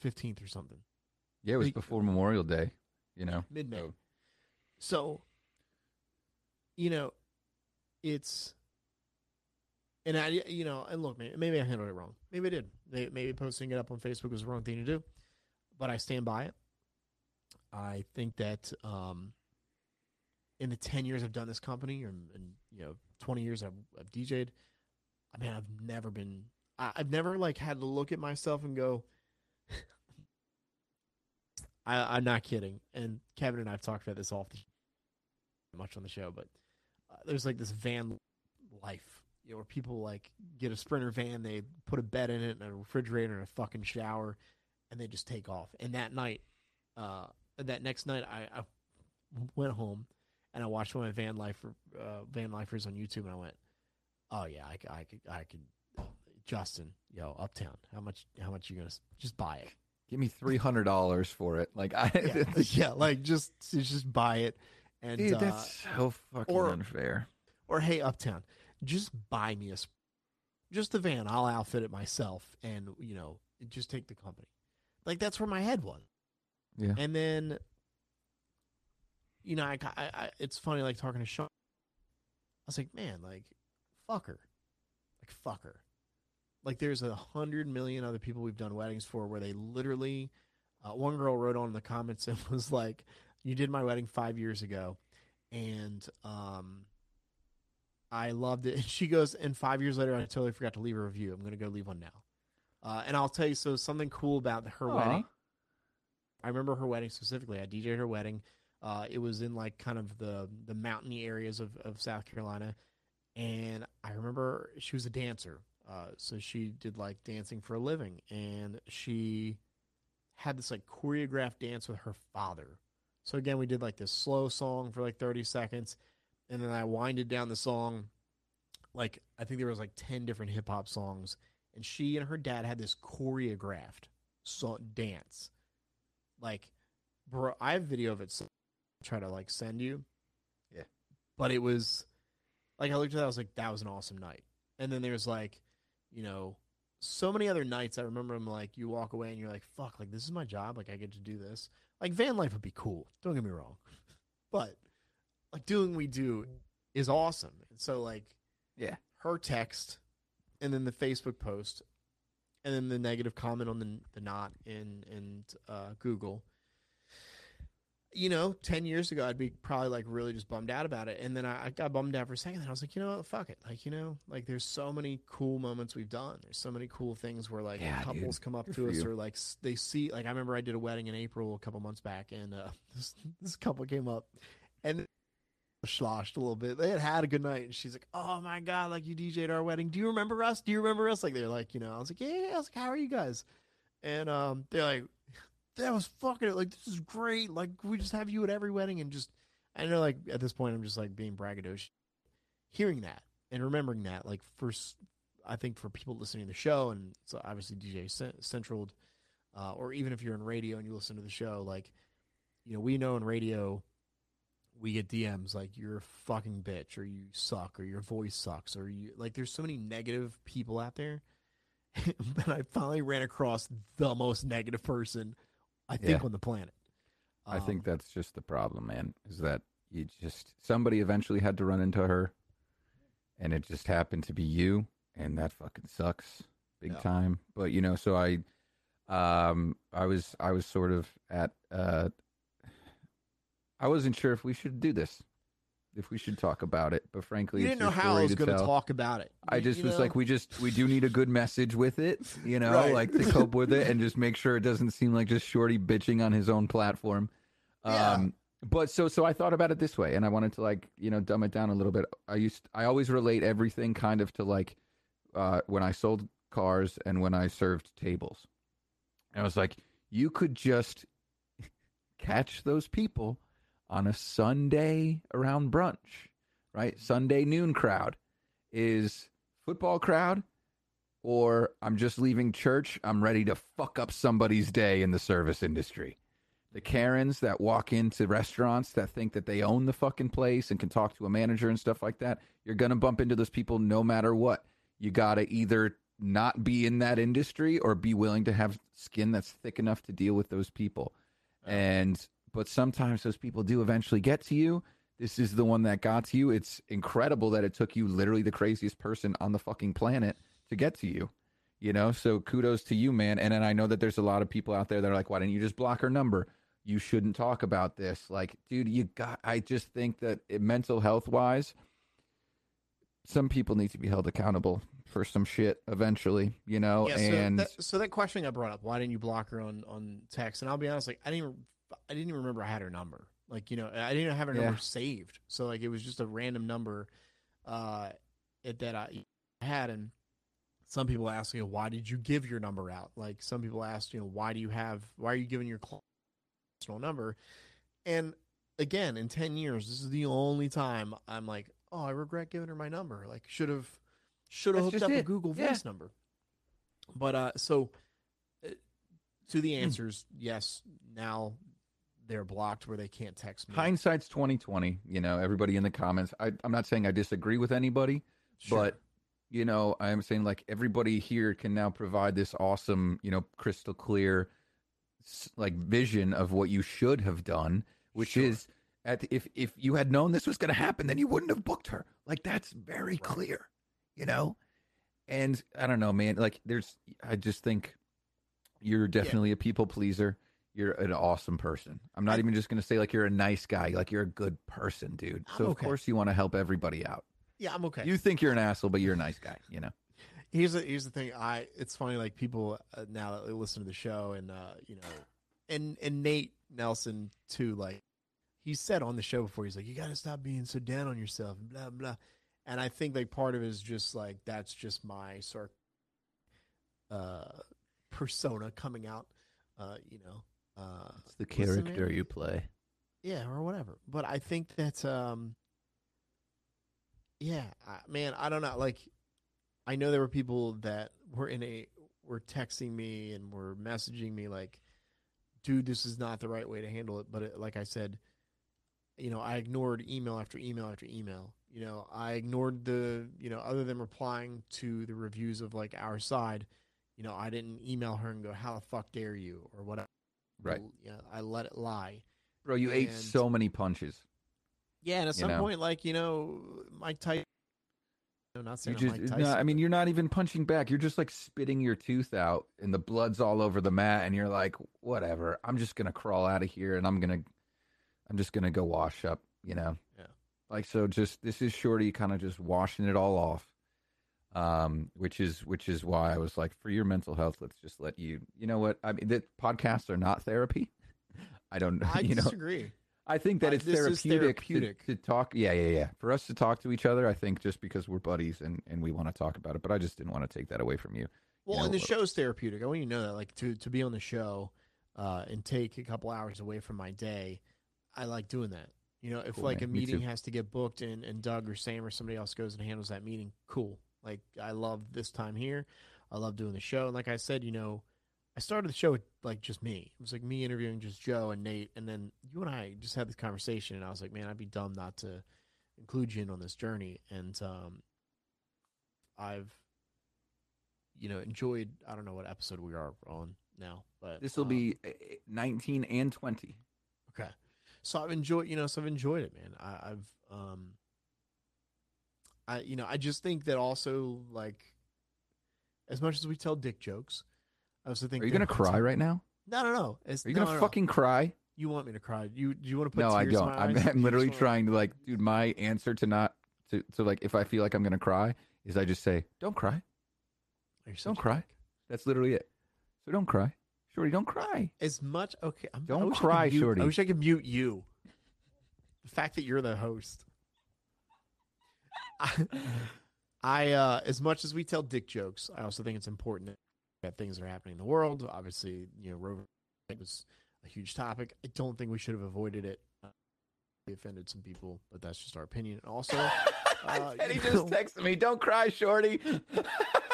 fifteenth or something, yeah, it was like- before Memorial Day. You know. mid May. So- So, you know, it's, and I, you know, and look, maybe, maybe I handled it wrong. Maybe I did. Maybe, maybe posting it up on Facebook was the wrong thing to do, but I stand by it. I think that um, in the ten years I've done this company, or in you know twenty years I've, I've DJ'd, I mean I've never been, I, I've never like had to look at myself and go, [LAUGHS] I, I'm not kidding. And Kevin and I've talked about this off the much on the show, but uh, there's like this van life, you know, where people like get a sprinter van, they put a bed in it and a refrigerator and a fucking shower, and they just take off. And that night, uh, that next night, I, I went home and I watched one of my van life uh, van lifers on YouTube, and I went, "Oh yeah, I could, I could." Justin, yo, Uptown, how much? How much you gonna just buy it? Give me three hundred dollars for it. Like I, yeah, [LAUGHS] [LAUGHS] yeah, like just just buy it, and dude, uh, that's so fucking or- unfair. or hey, Uptown, just buy me a, just the van. I'll outfit it myself, and you know, just take the company. Like that's where my head was. Yeah. And then, you know, I, I, I it's funny like talking to Sean. I was like, man, like, fuck her, like fuck her. Like there's a hundred million other people we've done weddings for where they literally, uh, one girl wrote on in the comments and [LAUGHS] was like, "You did my wedding five years ago, and um, I loved it." [LAUGHS] And she goes, and five years later, I totally forgot to leave a review. I'm gonna go leave one now. Uh, and I'll tell you, so something cool about her Aw. wedding. I remember her wedding specifically. I DJed her wedding. Uh, it was in like kind of the the mountainy areas of, of South Carolina, and I remember she was a dancer. Uh, so she did like dancing for a living, and she had this like choreographed dance with her father. So again, we did like this slow song for like thirty seconds, and then I winded down the song. Like I think there was like ten different hip hop songs, and she and her dad had this choreographed so- dance. Like, bro, I have video of it. So try to like send you. Yeah. But it was like I looked at that, I was like, that was an awesome night. And then there's like, you know, so many other nights I remember them like you walk away and you're like, fuck, like this is my job, like I get to do this. Like van life would be cool. Don't get me wrong. [LAUGHS] But like doing what we do is awesome. And so like Yeah. her text and then the Facebook post and then the negative comment on the the not in in uh, Google. You know, ten years ago, I'd be probably like really just bummed out about it, and then I, I got bummed out for a second. And I was like, you know what, fuck it. Like, you know, like there's so many cool moments we've done. There's so many cool things where like Yeah, couples dude. come up Good to us you. or like they see. Like I remember I did a wedding in April a couple months back, and uh, [LAUGHS] this this couple came up, and sloshed a little bit. They had had a good night, and she's like, "Oh my god, like you DJ'd our wedding. Do you remember us? Do you remember us?" Like they're like, you know, I was like, "Yeah." yeah." I was like, "How are you guys?" And um, they're like, "That was fucking like this is great. Like we just have you at every wedding." And just I know, like at this point, I'm just like being braggadocious. Hearing that and remembering that, like first, I think for people listening to the show, and so obviously DJ Cent- Central, uh, or even if you're in radio and you listen to the show, like you know, we know in radio we get DMs like you're a fucking bitch or you suck or your voice sucks or you like there's so many negative people out there. [LAUGHS] but I finally ran across the most negative person I think Yeah. on the planet. I think Um, that's just the problem, man. Is that you just somebody eventually had to run into her, and it just happened to be you, and that fucking sucks big Yeah. time. But you know, so I, um, I was I was sort of at uh, I wasn't sure if we should do this, if we should talk about it. But frankly, you didn't know how I was going to talk about it. I just you was know? like, we just we do need a good message with it, you know, Right. like to cope with it and just make sure it doesn't seem like just Shorty bitching on his own platform. Yeah. Um, but so so I thought about it this way, and I wanted to like you know dumb it down a little bit. I used I always relate everything kind of to like uh, when I sold cars and when I served tables. And I was like, you could just [LAUGHS] catch those people on a Sunday around brunch, right? Sunday noon crowd is football crowd, or I'm just leaving church. I'm ready to fuck up somebody's day in the service industry. The Karens that walk into restaurants that think that they own the fucking place and can talk to a manager and stuff like that, you're going to bump into those people no matter what. You got to either not be in that industry or be willing to have skin that's thick enough to deal with those people. And but sometimes those people do eventually get to you. This is the one that got to you. It's incredible that it took you literally the craziest person on the fucking planet to get to you. You know, so kudos to you, man. And then I know that there's a lot of people out there that are like, why didn't you just block her number? You shouldn't talk about this. Like, dude, you got, I just think that it, mental health wise, some people need to be held accountable for some shit eventually, you know? yeah, so and that, so that question got brought up. Why didn't you block her on on text? And I'll be honest, like I didn't even I didn't even remember I had her number. Like you know, I didn't have her Yeah. number saved. So like it was just a random number uh that I had and some people ask you know, why did you give your number out like some people ask you know why do you have why are you giving your personal number and again in 10 years this is the only time i'm like oh i regret giving her my number like should have should have hooked up a google Yeah. voice number but uh so uh, to Hmm. the answers yes now they're blocked where they can't text me hindsight's 2020, you know, everybody in the comments. I, I'm not saying I disagree with anybody, Sure. but you know i'm saying like everybody here can now provide this awesome you know crystal clear like vision of what you should have done which Sure. is at if if you had known this was going to happen then you wouldn't have booked her like that's very Right. clear you know and i don't know man like there's i just think you're definitely a people pleaser you're an awesome person i'm not I- even just going to say like you're a nice guy like you're a good person dude I'm so of okay. course you want to help everybody out yeah i'm okay you think you're an asshole, but you're a nice guy, you know. here's the here's the thing. I it's funny like people uh, now that they listen to the show and uh you know, and and Nate Nelson too. Like he said on the show before, he's like, you got to stop being so down on yourself, blah blah. And I think like part of it is just like that's just my sort uh persona coming out. Uh, you know, uh, It's the character you play. yeah, or whatever. But I think that um yeah, I, man, I don't know. Like I know there were people that were in a were texting me and were messaging me like dude, this is not the right way to handle it, but it, like I said, you know, I ignored email after email after email. You know, I ignored the, you know, other than replying to the reviews of like our side, you know, I didn't email her and go, "How the fuck dare you?" or whatever. Right. Yeah, I let it lie. Bro, you ate so many punches. Yeah, and at some know? point, like you know, Mike Tyson. No, not You just, Mike Tyson. no, I mean, you're not even punching back. You're just like spitting your tooth out, and the blood's all over the mat, and you're like, whatever. I'm just gonna crawl out of here, and I'm gonna, I'm just gonna go wash up. You know. Yeah. Like so, just this is Shorty kind of just washing it all off. Um, which is which is why I was like, for your mental health, let's just let you. You know what? I mean, that podcasts are not therapy. [LAUGHS] I don't. I you know. disagree. I think that Uh, it's is therapeutic, to- To, talk. Yeah, yeah, yeah. For us to talk to each other, I think just because we're buddies and, and we want to talk about it. But I just didn't want to take that away from you. Well, know, and the show's therapeutic. I want you to know that, like, to to be on the show, uh, and take a couple hours away from my day, I like doing that. You know, if Cool, like man. a meeting has to get booked and and Doug or Sam or somebody else goes and handles that meeting, cool. Like, I love this time here. I love doing the show. And like I said, you know, I started the show with like just me. It was like me interviewing just Joe and Nate, and then you and I just had this conversation, and I was like, man, I'd be dumb not to include you in on this journey. And um, I've, you know, enjoyed. I don't know what episode we are on now, but This will um, be uh, 19 and 20. okay. So I've enjoyed, you know, so I've enjoyed it, man. I, I've, um, I, you know, I just think that also like, as much as we tell dick jokes, I also think Are you gonna cry right now? No, no, no. It's, Are you no, gonna no, no. fucking cry? You want me to cry? You do you want to put? No, I don't. I'm, [LAUGHS] I'm literally trying to like, dude. My answer to not to to like, if I feel like I'm gonna cry, is I just say, "Don't cry." Don't cry. That's literally it. So don't cry, Shorty. Don't cry. As much okay. I'm, Don't cry, mute- shorty. I wish I could mute you. The fact that you're the host. I, [LAUGHS] I uh as much as we tell dick jokes, I also think it's important that things are happening in the world. Obviously, you know, Roe was a huge topic. I don't think we should have avoided it. Uh, we offended some people, but that's just our opinion. Also, [LAUGHS] uh, [LAUGHS] Teddy just know- texted me. Don't cry, Shorty.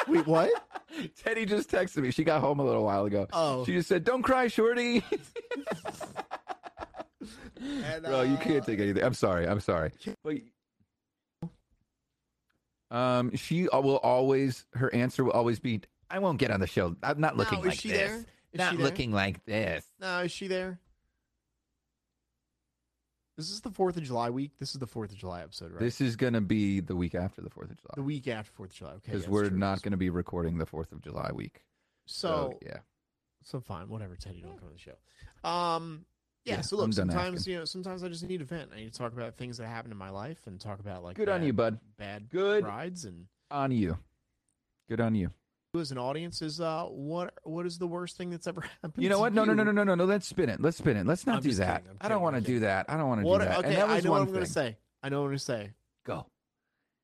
wait, what? Teddy just texted me. She got home a little while ago. Oh, She just said, "Don't cry, Shorty." and, Bro, you uh, can't take anything. I'm sorry. I'm sorry. But um, she will always. Her answer will always be, "I won't get on the show. I'm not No, looking is like she this. there? Is not she there? looking like this." No, is she there? This is the Fourth of July week. This is the Fourth of July episode, right? This is gonna be the week after the Fourth of July. the week after Fourth of July. Okay, because yeah, we're true. not gonna be recording the Fourth of July week. So, So, yeah, so fine, whatever. Teddy, don't come on the show. Um, yeah. Yeah, so look, sometimes asking. you know, sometimes I just need a vent. I need to talk about things that happen in my life and talk about like good on you, bud. bad Good rides and on you. Good on you. you as an audience is uh what what is the worst thing that's ever [LAUGHS] happened? You know to what? No, no, you? no, no, no, no, no. Let's spin it. Let's spin it. Let's not I'm do that. kidding. I'm I don't want to do that. I don't want to What? do that. Okay, and that was I know one what I'm gonna say. I know what I'm gonna say. Go.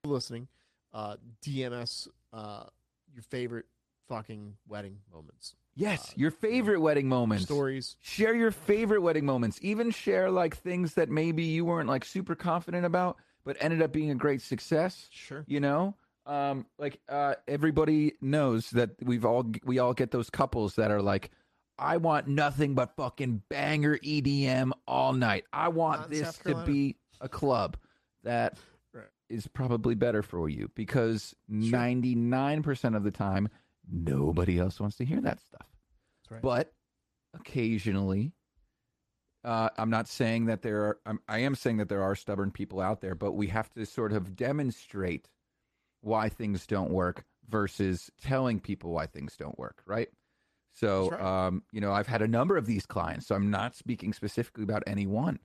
listening, uh, DMS, uh, your favorite fucking wedding moments, Yes, Uh, your favorite wedding moments. stories. Share your favorite wedding moments. Even share like things that maybe you weren't like super confident about, but ended up being a great success. Sure. You know, um, like uh, everybody knows that we've all we all get those couples that are like, I want nothing but fucking banger EDM all night. I want Not this to be a club that is Right. probably better for you because ninety nine percent of the time nobody else wants to hear that stuff. That's right. But occasionally, uh, I'm not saying that there are. I'm, I am saying that there are stubborn people out there, but we have to sort of demonstrate why things don't work versus telling people why things don't work. Right. So, right. um, you know, I've had a number of these clients, so I'm not speaking specifically about any one.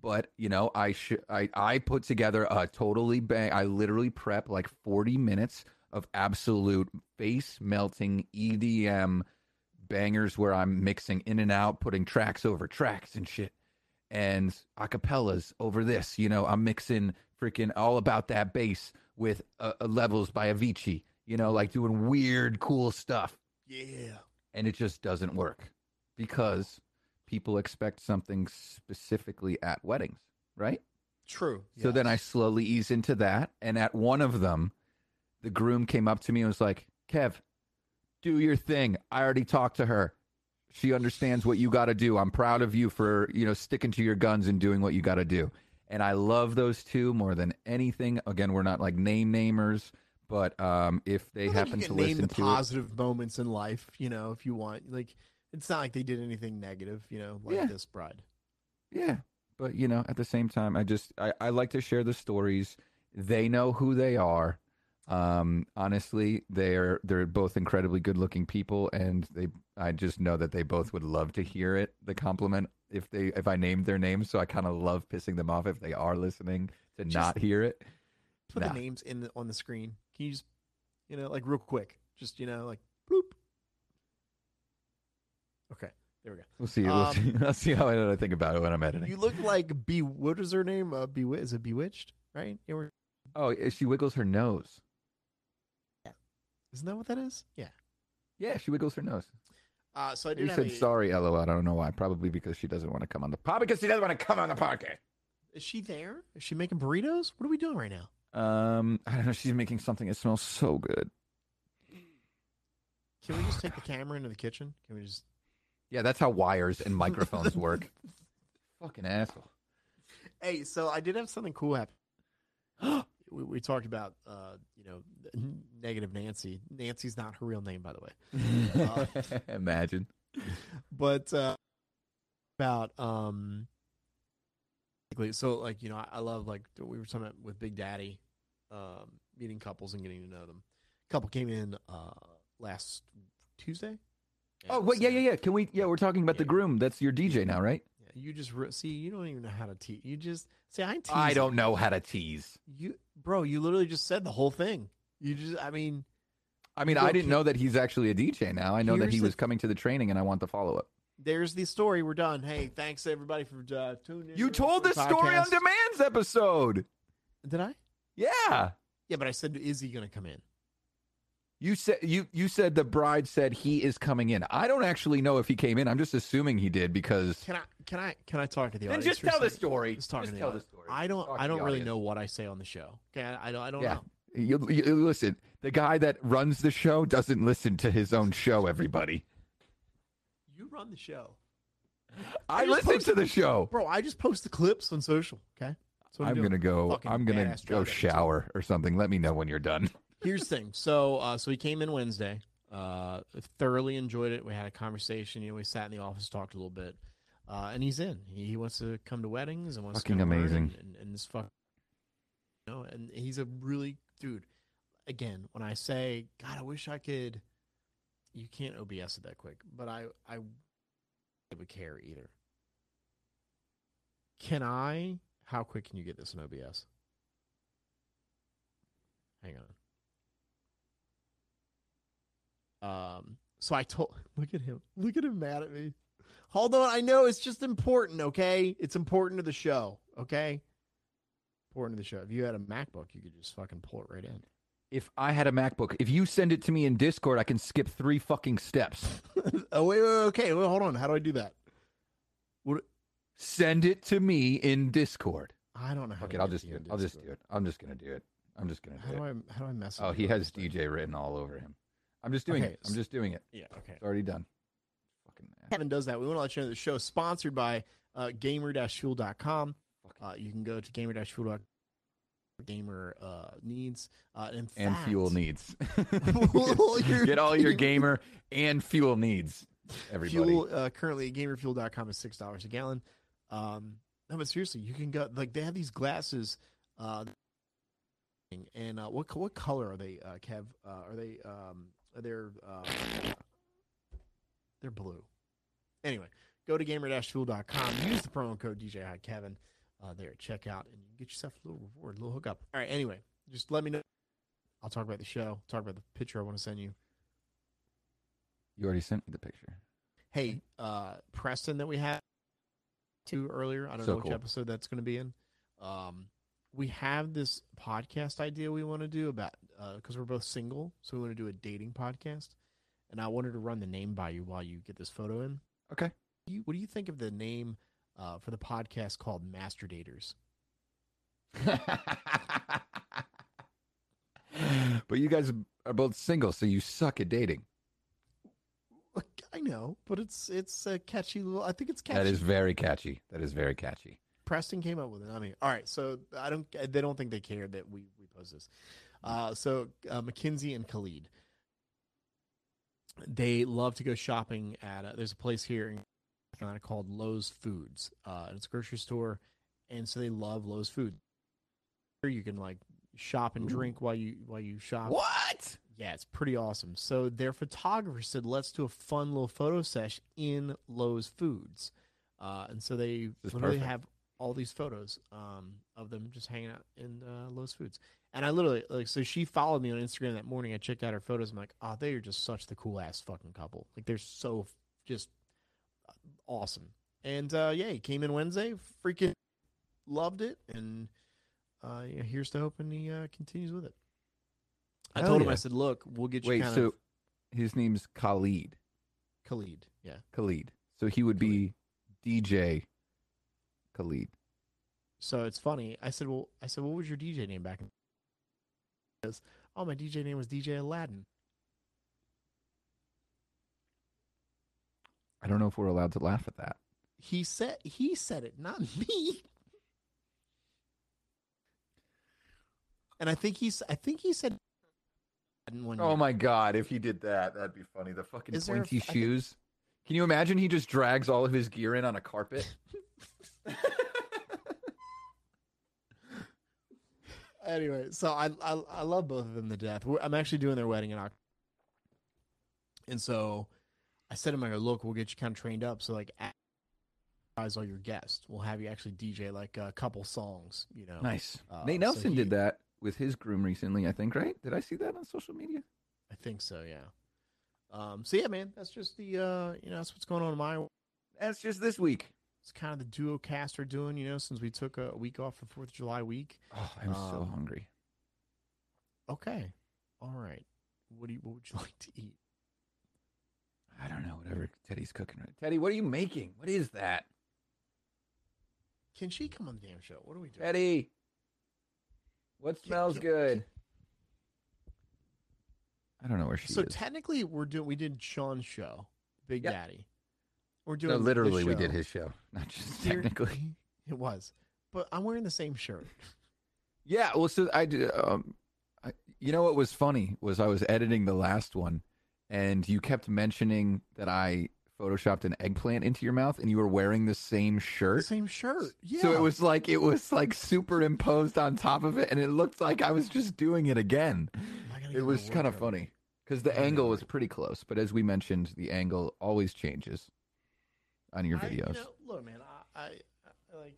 But you know, I should I I put together a totally bang. I literally prep like 40 minutes of absolute face melting EDM bangers where I'm mixing in and out, putting tracks over tracks and shit, and acapellas over this. You know, I'm mixing freaking all about that bass with uh, uh, levels by Avicii. You know, like doing weird, cool stuff, Yeah. and it just doesn't work because people expect something specifically at weddings, right? True. So then I slowly ease into that. And at one of them, the groom came up to me and was like, Kev, do your thing. I already talked to her. She understands what you got to do. I'm proud of you for, you know, sticking to your guns and doing what you got to do. And I love those two more than anything. Again, we're not like name namers, but um, if they happen to name listen the to it, positive moments in life, you know, if you want. Like, it's not like they did anything negative, you know, like Yeah. this bride. Yeah. But you know, at the same time, I just I, I like to share the stories. They know who they are. Um, honestly, they're they're both incredibly good looking people and they I just know that they both would love to hear it, the compliment if they if I named their names. So I kind of love pissing them off if they are listening to Just- not hear it. Put Nah. the names in the, on the screen. Can you just, you know, like real quick, just you know, like bloop. Okay, there we go. We'll see. We'll Um, see. [LAUGHS] I'll see how I think about it when I'm editing. You look like Be. What is her name? Uh, Is it Bewitched? Right? Were, Oh, she wiggles her nose. Isn't that what that is? Yeah. Yeah, she wiggles her nose. Uh, so I did You said a- sorry, LOL. I don't know why. Probably because she doesn't want to come on the probably because she doesn't want to come on the podcast. Is she there? Is she making burritos? What are we doing right now? Um, I don't know. She's making something that smells so good. Can we just take the camera into the kitchen? Can we just? Yeah, that's how wires and microphones [LAUGHS] work. Fucking asshole. Hey, so I did have something cool happen. [GASPS] [GASPS] we, we talked about, uh, you know, negative Nancy. Nancy's not her real name, by the way. [LAUGHS] Uh, Imagine. But uh, about um, so like you know, I, I love like we were talking about with Big Daddy, um, meeting couples and getting to know them. couple came in uh last Tuesday. Oh wait, yeah, yeah, yeah. Can we? Yeah, we're talking about the groom. That's your DJ now, right? You just re- see. You don't even know how to tease. You just see. I tease. I don't know how to tease. You, bro. You literally just said the whole thing. You just. I mean, I mean, I didn't know that he's actually a DJ now. I know that he was coming to the training, and I want the follow up. there's the story. We're done. Hey, thanks everybody for uh, tuning in. You to told the story on demand's episode. Did I? Yeah. Yeah, but I said, is he going to come in? You said you you said the bride said he is coming in. I don't actually know if he came in. I'm just assuming he did because Can I? Can I? Can I talk to the then audience? just for a tell the second? story. Just talk to the tell the audience. story. I don't. Talk to I don't really audience. know what I say on the show. Okay, I, I don't. I don't Yeah. know. You, you- listen, the guy that runs the show doesn't listen to his own show. Everybody, You run the show, I just listen posted- to the show. bro. I just post the clips on social. Okay, That's what I'm, I'm doing. gonna go. Fucking I'm gonna badass go job, Evan, shower or something. Let me know when you're done. Here's the thing. So, uh, so he came in Wednesday. Uh, thoroughly enjoyed it. We had a conversation. You know, we sat in the office, talked a little bit, uh, and he's in. He, he wants to come to weddings and wants Fucking to amazing. And, and, and this fuck, you know, and he's a really dude. Again, when I say, God, I wish I could. You can't OBS it that quick, but I I would care either. Can I? How quick can you get this in OBS? Hang on. Um, so I told look at him. Look at him mad at me. Hold on, I know it's just important, okay? It's important to the show, okay? Important to the show. If you had a MacBook, you could just fucking pull it right in. If I had a MacBook, if you send it to me in Discord, I can skip three fucking steps. [LAUGHS] oh wait, wait, okay. Well, hold on. How do I do that? What? Send it to me in Discord. I don't know how to I'll just do it. I'll just do it. I'm just gonna do it. I'm just gonna How do do. I how do I mess Oh, he has? DJ written all over him. I'm just doing Okay, it. I'm just doing it. Yeah, okay. It's already done. Fucking ass. Kevin does that. We want to let you know the show is sponsored by uh, gamer-fuel.com. Uh, you can go to gamer-fuel.com gamer uh, needs. Uh, in and fact, fuel needs. [LAUGHS] All Get all your gamer- gamer and fuel needs. Everybody. Fuel uh, currently at gamerfuel.com is six dollars a gallon. Um, no, but seriously, you can go like they have these glasses. Uh, and uh, what what color are they, uh, Kev? Uh, are they um, they're uh, they're blue. Anyway, go to gamer-fuel.com. Use the promo code DJ Kevin uh, there at checkout, and you get yourself a little reward, a little hookup. All right. Anyway, just let me know. I'll talk about the show. Talk about the picture I want to send you. You already sent me the picture. Hey, uh, Preston, that we had to earlier. I don't So know which cool. episode that's going to be in. Um, we have this podcast idea we want to do about because we're both single, so we want to do a dating podcast. And I wanted to run the name by you while you get this photo in. Okay. You, what do you think of the name uh, for the podcast called Master Daters? [LAUGHS] but you guys are both single, so you suck at dating. I know, but it's it's a catchy little. I think it's catchy. That is very catchy. That is very catchy. Preston came up with it. I mean, all right. So I don't. They don't think they care that we we post this. Uh, so uh, Mackenzie and Khalid, they love to go shopping at. A, there's a place here in Carolina called Lowe's Foods. Uh, and it's a grocery store, and so they love Lowe's Food. Here you can like shop and drink while you while you shop. What? Yeah, it's pretty awesome. So their photographer said, "Let's do a fun little photo sesh in Lowe's Foods," uh, and so they literally perfect. have all these photos um, of them just hanging out in uh, Lowe's Foods. And I literally like, so she followed me on Instagram that morning. I checked out her photos. I'm like, oh, they are just such the cool ass fucking couple. Like they're so just uh, awesome. And uh, yeah, he came in Wednesday, freaking loved it, and uh, yeah, here's to hoping he uh, continues with it. I Hell told him. I said, look, we'll get you Wait, so of his name's Khalid. Khalid. Yeah. Khalid. So he would be DJ Khalid. So it's funny. I said, well, I said, what was your DJ name back? in He oh, my DJ name was DJ Aladdin. I don't know if we're allowed to laugh at that. He said, he said it, not [LAUGHS] me. And I think he's, I think he said, Oh my god, if he did that, that'd be funny. The fucking Is there a- pointy think- shoes. Can you imagine he just drags all of his gear in on a carpet? [LAUGHS] anyway, so I, I I love both of them to death. We're, I'm actually doing their wedding in October, and so I said to him, "I go, look, we'll get you kind of trained up. So like, as all your guests, we'll have you actually DJ like a couple songs. You know, nice. Uh, Nate so Nelson he- did that with his groom recently, I think, right? Did I see that on social media? I think so. Yeah. Um. So yeah, man, that's just the uh, you know, that's what's going on in my. That's just this week. It's kind of the duo cast are doing, you know, since we took a week off for Fourth of July week. Oh, I'm so Um, hungry. Okay, all right. What do you? What would you [LAUGHS] like to eat? I don't know, whatever Teddy's cooking right. Teddy, what are you making? What is that? Can she come on the damn show? What are we doing? Teddy. What smells can- good? I don't know where she so is. technically, we're doing. We did Sean's show, Big Yeah. Daddy. We're doing. no, literally, we did his show, [LAUGHS] not just Here- technically. [LAUGHS] It was, but I'm wearing the same shirt. Yeah, well, so I did. Um, I, you know what was funny was I was editing the last one, and you kept mentioning that I photoshopped an eggplant into your mouth, and you were wearing the same The shirt. same shirt. Yeah. So it was like it was like superimposed on top of it, and it looked like I was just doing it again. It was kind of funny because the I gotta get angle was pretty close, but as we mentioned, the angle always changes on your I- you videos. know, look, man, I, I, I like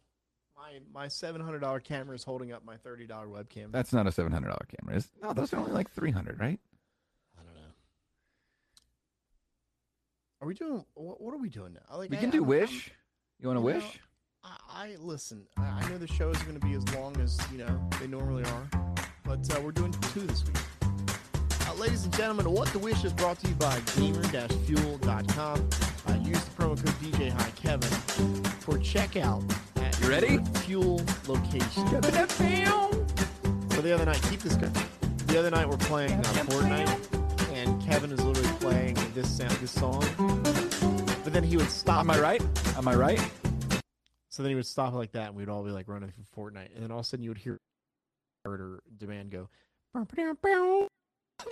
my my seven hundred dollar camera is holding up my thirty dollar webcam. That's not a seven hundred dollar camera. Is no, those are only like three hundred, right? I don't know. Are we doing? What, what are we doing now? Like We I- can do I'm- wish. You want to you know, wish? I, I listen. I, I know the show is going to be as long as you know they normally are, but uh, we're doing two this week. Uh, ladies and gentlemen, what the wish is brought to you by Gamer-Fuel.com. Uh, use the promo code DJ High Kevin for checkout at You ready? fuel location. So the other night, keep this going. The other night we're playing uh, Fortnite, and Kevin is literally playing this sound, this song. But then he would stop. Am I right? Am I right? So then he would stop like that, and we'd all be like running through Fortnite, and then all of a sudden you would hear or demand go. [LAUGHS]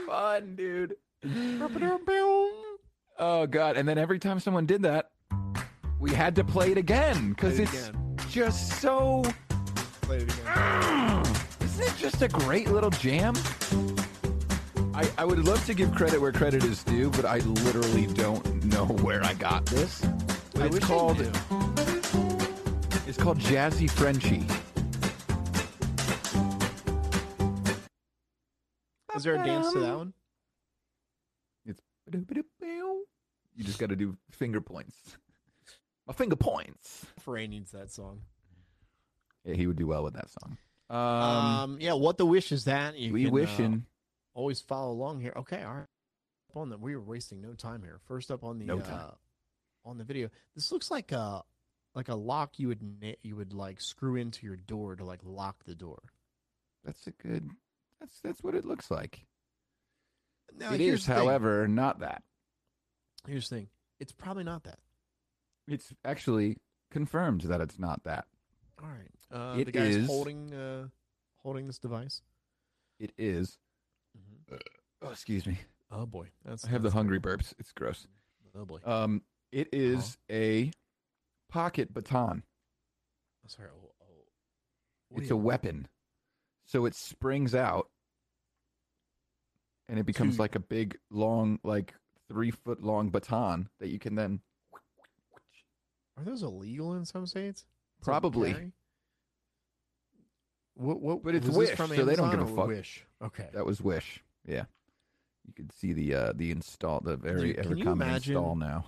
So fun, dude. Oh god! And then every time someone did that, we had to play it again because it it's again. just so. Play it again. Isn't it just a great little jam? I, I would love to give credit where credit is due, but I literally don't know where I got this. I it's called it's called Jazzy Frenchie. Is there a dance to that one? You just got to do finger points. My finger points. Frey needs that song. Yeah, he would do well with that song. Um, Um, yeah, what the wish is that? You we can, uh, wishing. always follow along here. Okay, all right. On that, we were wasting no time here. First up on the No uh, on the video. This looks like a like a lock you would you would like screw into your door to like lock the door. That's a good. That's that's what it looks like. Now, it is, the thing. however, not that. Here's the thing. It's probably not that. It's actually confirmed that it's not that. All right. Uh, It the guy's is- holding uh, holding this device. It is. Oh, excuse me. Oh boy, that's I have the hungry terrible. burps. It's gross. Oh boy. Um, it is a pocket baton. Sorry. Oh, oh. It's a weapon. So it springs out and it becomes like a big, long, like three foot long baton that you can then. Are those illegal in some states? To Probably. carry? What, what, But it's was this Wish, from so they don't Amazon give a or fuck. Wish. Okay. That was Wish. Yeah. You could see the uh the install, the very Dude, can ever you common imagine- install now.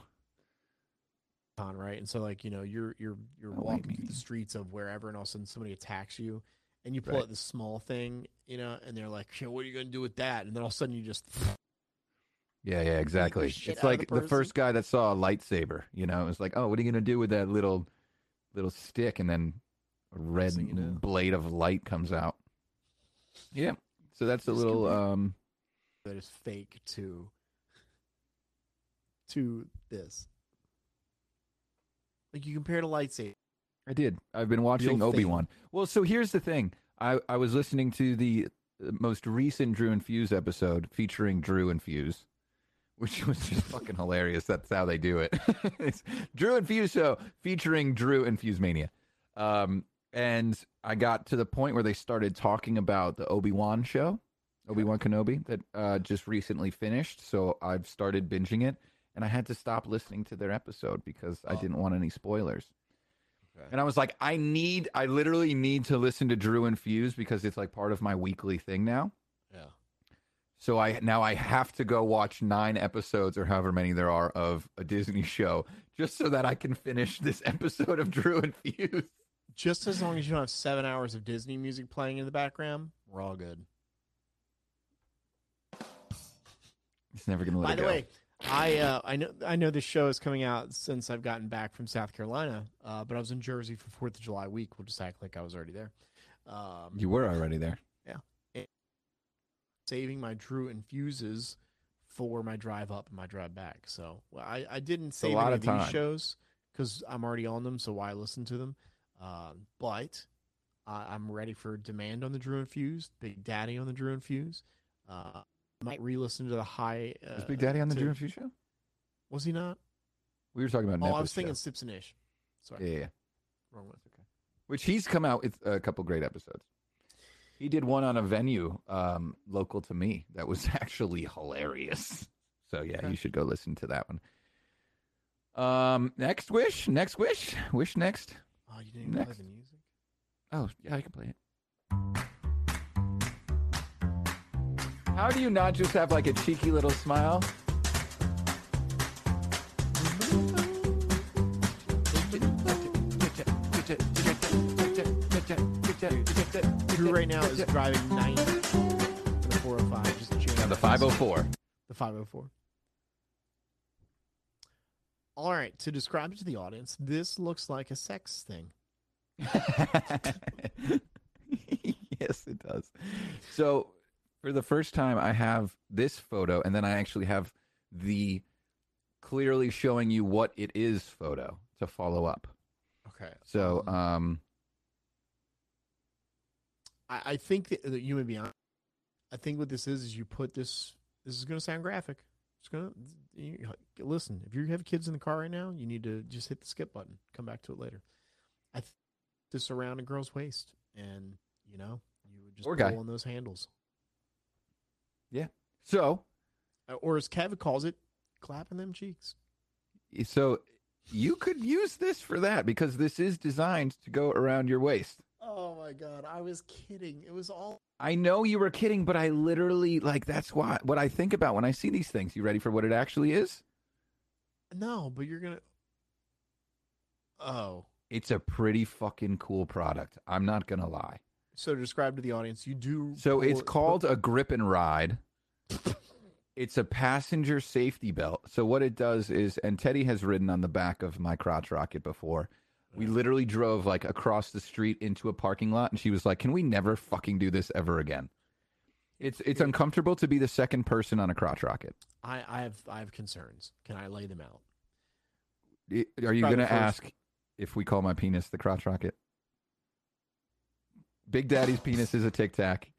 on, right? And so like, you know, you're you're you're Oh, walking through the streets of wherever and all of a sudden somebody attacks you and you pull Right. out this small thing, you know, and they're like, "Hey, what are you gonna do with that? And then all of a sudden you just Yeah, yeah, exactly. It's like the the, first guy that saw a lightsaber, you know, it was like, oh, what are you gonna do with that little little stick? And then a red you know. blade of light comes out. Yeah. So that's a little um that is fake to to this. Like you compare to lightsaber. I did. I've been watching. Obi Wan. Well, so here's the thing. I I was listening to the uh, most recent Drew and Fuse episode featuring Drew and Fuse, which [LAUGHS] was just fucking hilarious. That's how they do it. [LAUGHS] it's Drew and Fuse show featuring Drew and Fuse Mania. Um, and I got to the point where they started talking about the Obi Wan show, Obi Wan Kenobi, that uh, just recently finished. So I've started binging it, and I had to stop listening to their episode because I Oh. didn't want any spoilers. Okay. And I was like, I need, I literally need to listen to Drew and Fuse because it's like part of my weekly thing now. Yeah. So I now I have to go watch nine episodes or however many there are of a Disney show just so that I can finish this episode of Drew and Fuse. Just as long as you don't have seven hours of Disney music playing in the background, we're all good. It's never gonna let By it the go. way, I uh, I know I know this show is coming out since I've gotten back from South Carolina, uh, but I was in Jersey for Fourth of July week. We'll just act like I was already there. Um, you were already there. Yeah. Saving my Drew infuses for my drive up and my drive back. So well, I I didn't save a any of of these time. shows because I'm already on them. So why listen to them? Um, but I I'm ready for demand on the Drew Infused, Big Daddy on the Drew Infused. Uh, might re-listen to the high. Uh, Was Big Daddy on the to- Drew and Fuse show? Was he not? We were talking about. Oh, I was thinking show. Sips and Ish. Sorry, Yeah, yeah, yeah. wrong one. Which he's come out with a couple great episodes. He did one on a venue um, local to me that was [LAUGHS] actually hilarious. So yeah, Okay. you should go listen to that one. Um, next wish, next wish, wish next. Oh, you didn't play Next. the music. Oh yeah, I can play it. How do you not just have like a cheeky little smile? Drew right now is driving 90 in the 405. Just cheering Now the 504. The 504. All right, to describe it to the audience, this looks like a sex thing. [LAUGHS] yes, it does. So, for the first time, I have this photo, and then I actually have the clearly showing you what it is photo to follow up. Okay. So, Um, I, I think that, that you may be on. I think what this is is you put this. This is going to sound graphic. It's going to listen. If you have kids in the car right now, you need to just hit the skip button. Come back to it later. I th- this around a girl's waist, and you know you would just Or pull guy. on those handles, so, Uh, or as Kev calls it, clapping them cheeks. so you could use this for that because this is designed to go around your waist. Oh my god, I was kidding. It was all I know you were kidding, but I literally like that's why what I think about when I see these things. You ready for what it actually is? no, but you're gonna. Oh, It's a pretty fucking cool product. I'm not gonna lie. So to describe to the audience, you do. So it's called a grip and ride. It's a passenger safety belt. So what it does is, and Teddy has ridden on the back of my crotch rocket before. We literally drove like across the street into a parking lot, and she was like, "Can we never fucking do this ever again?" It's it's uncomfortable to be the second person on a crotch rocket. I, I have I have concerns. Can I lay them out? I- Are you going to ask if we call my penis the crotch rocket? Big Daddy's penis is a tic tac.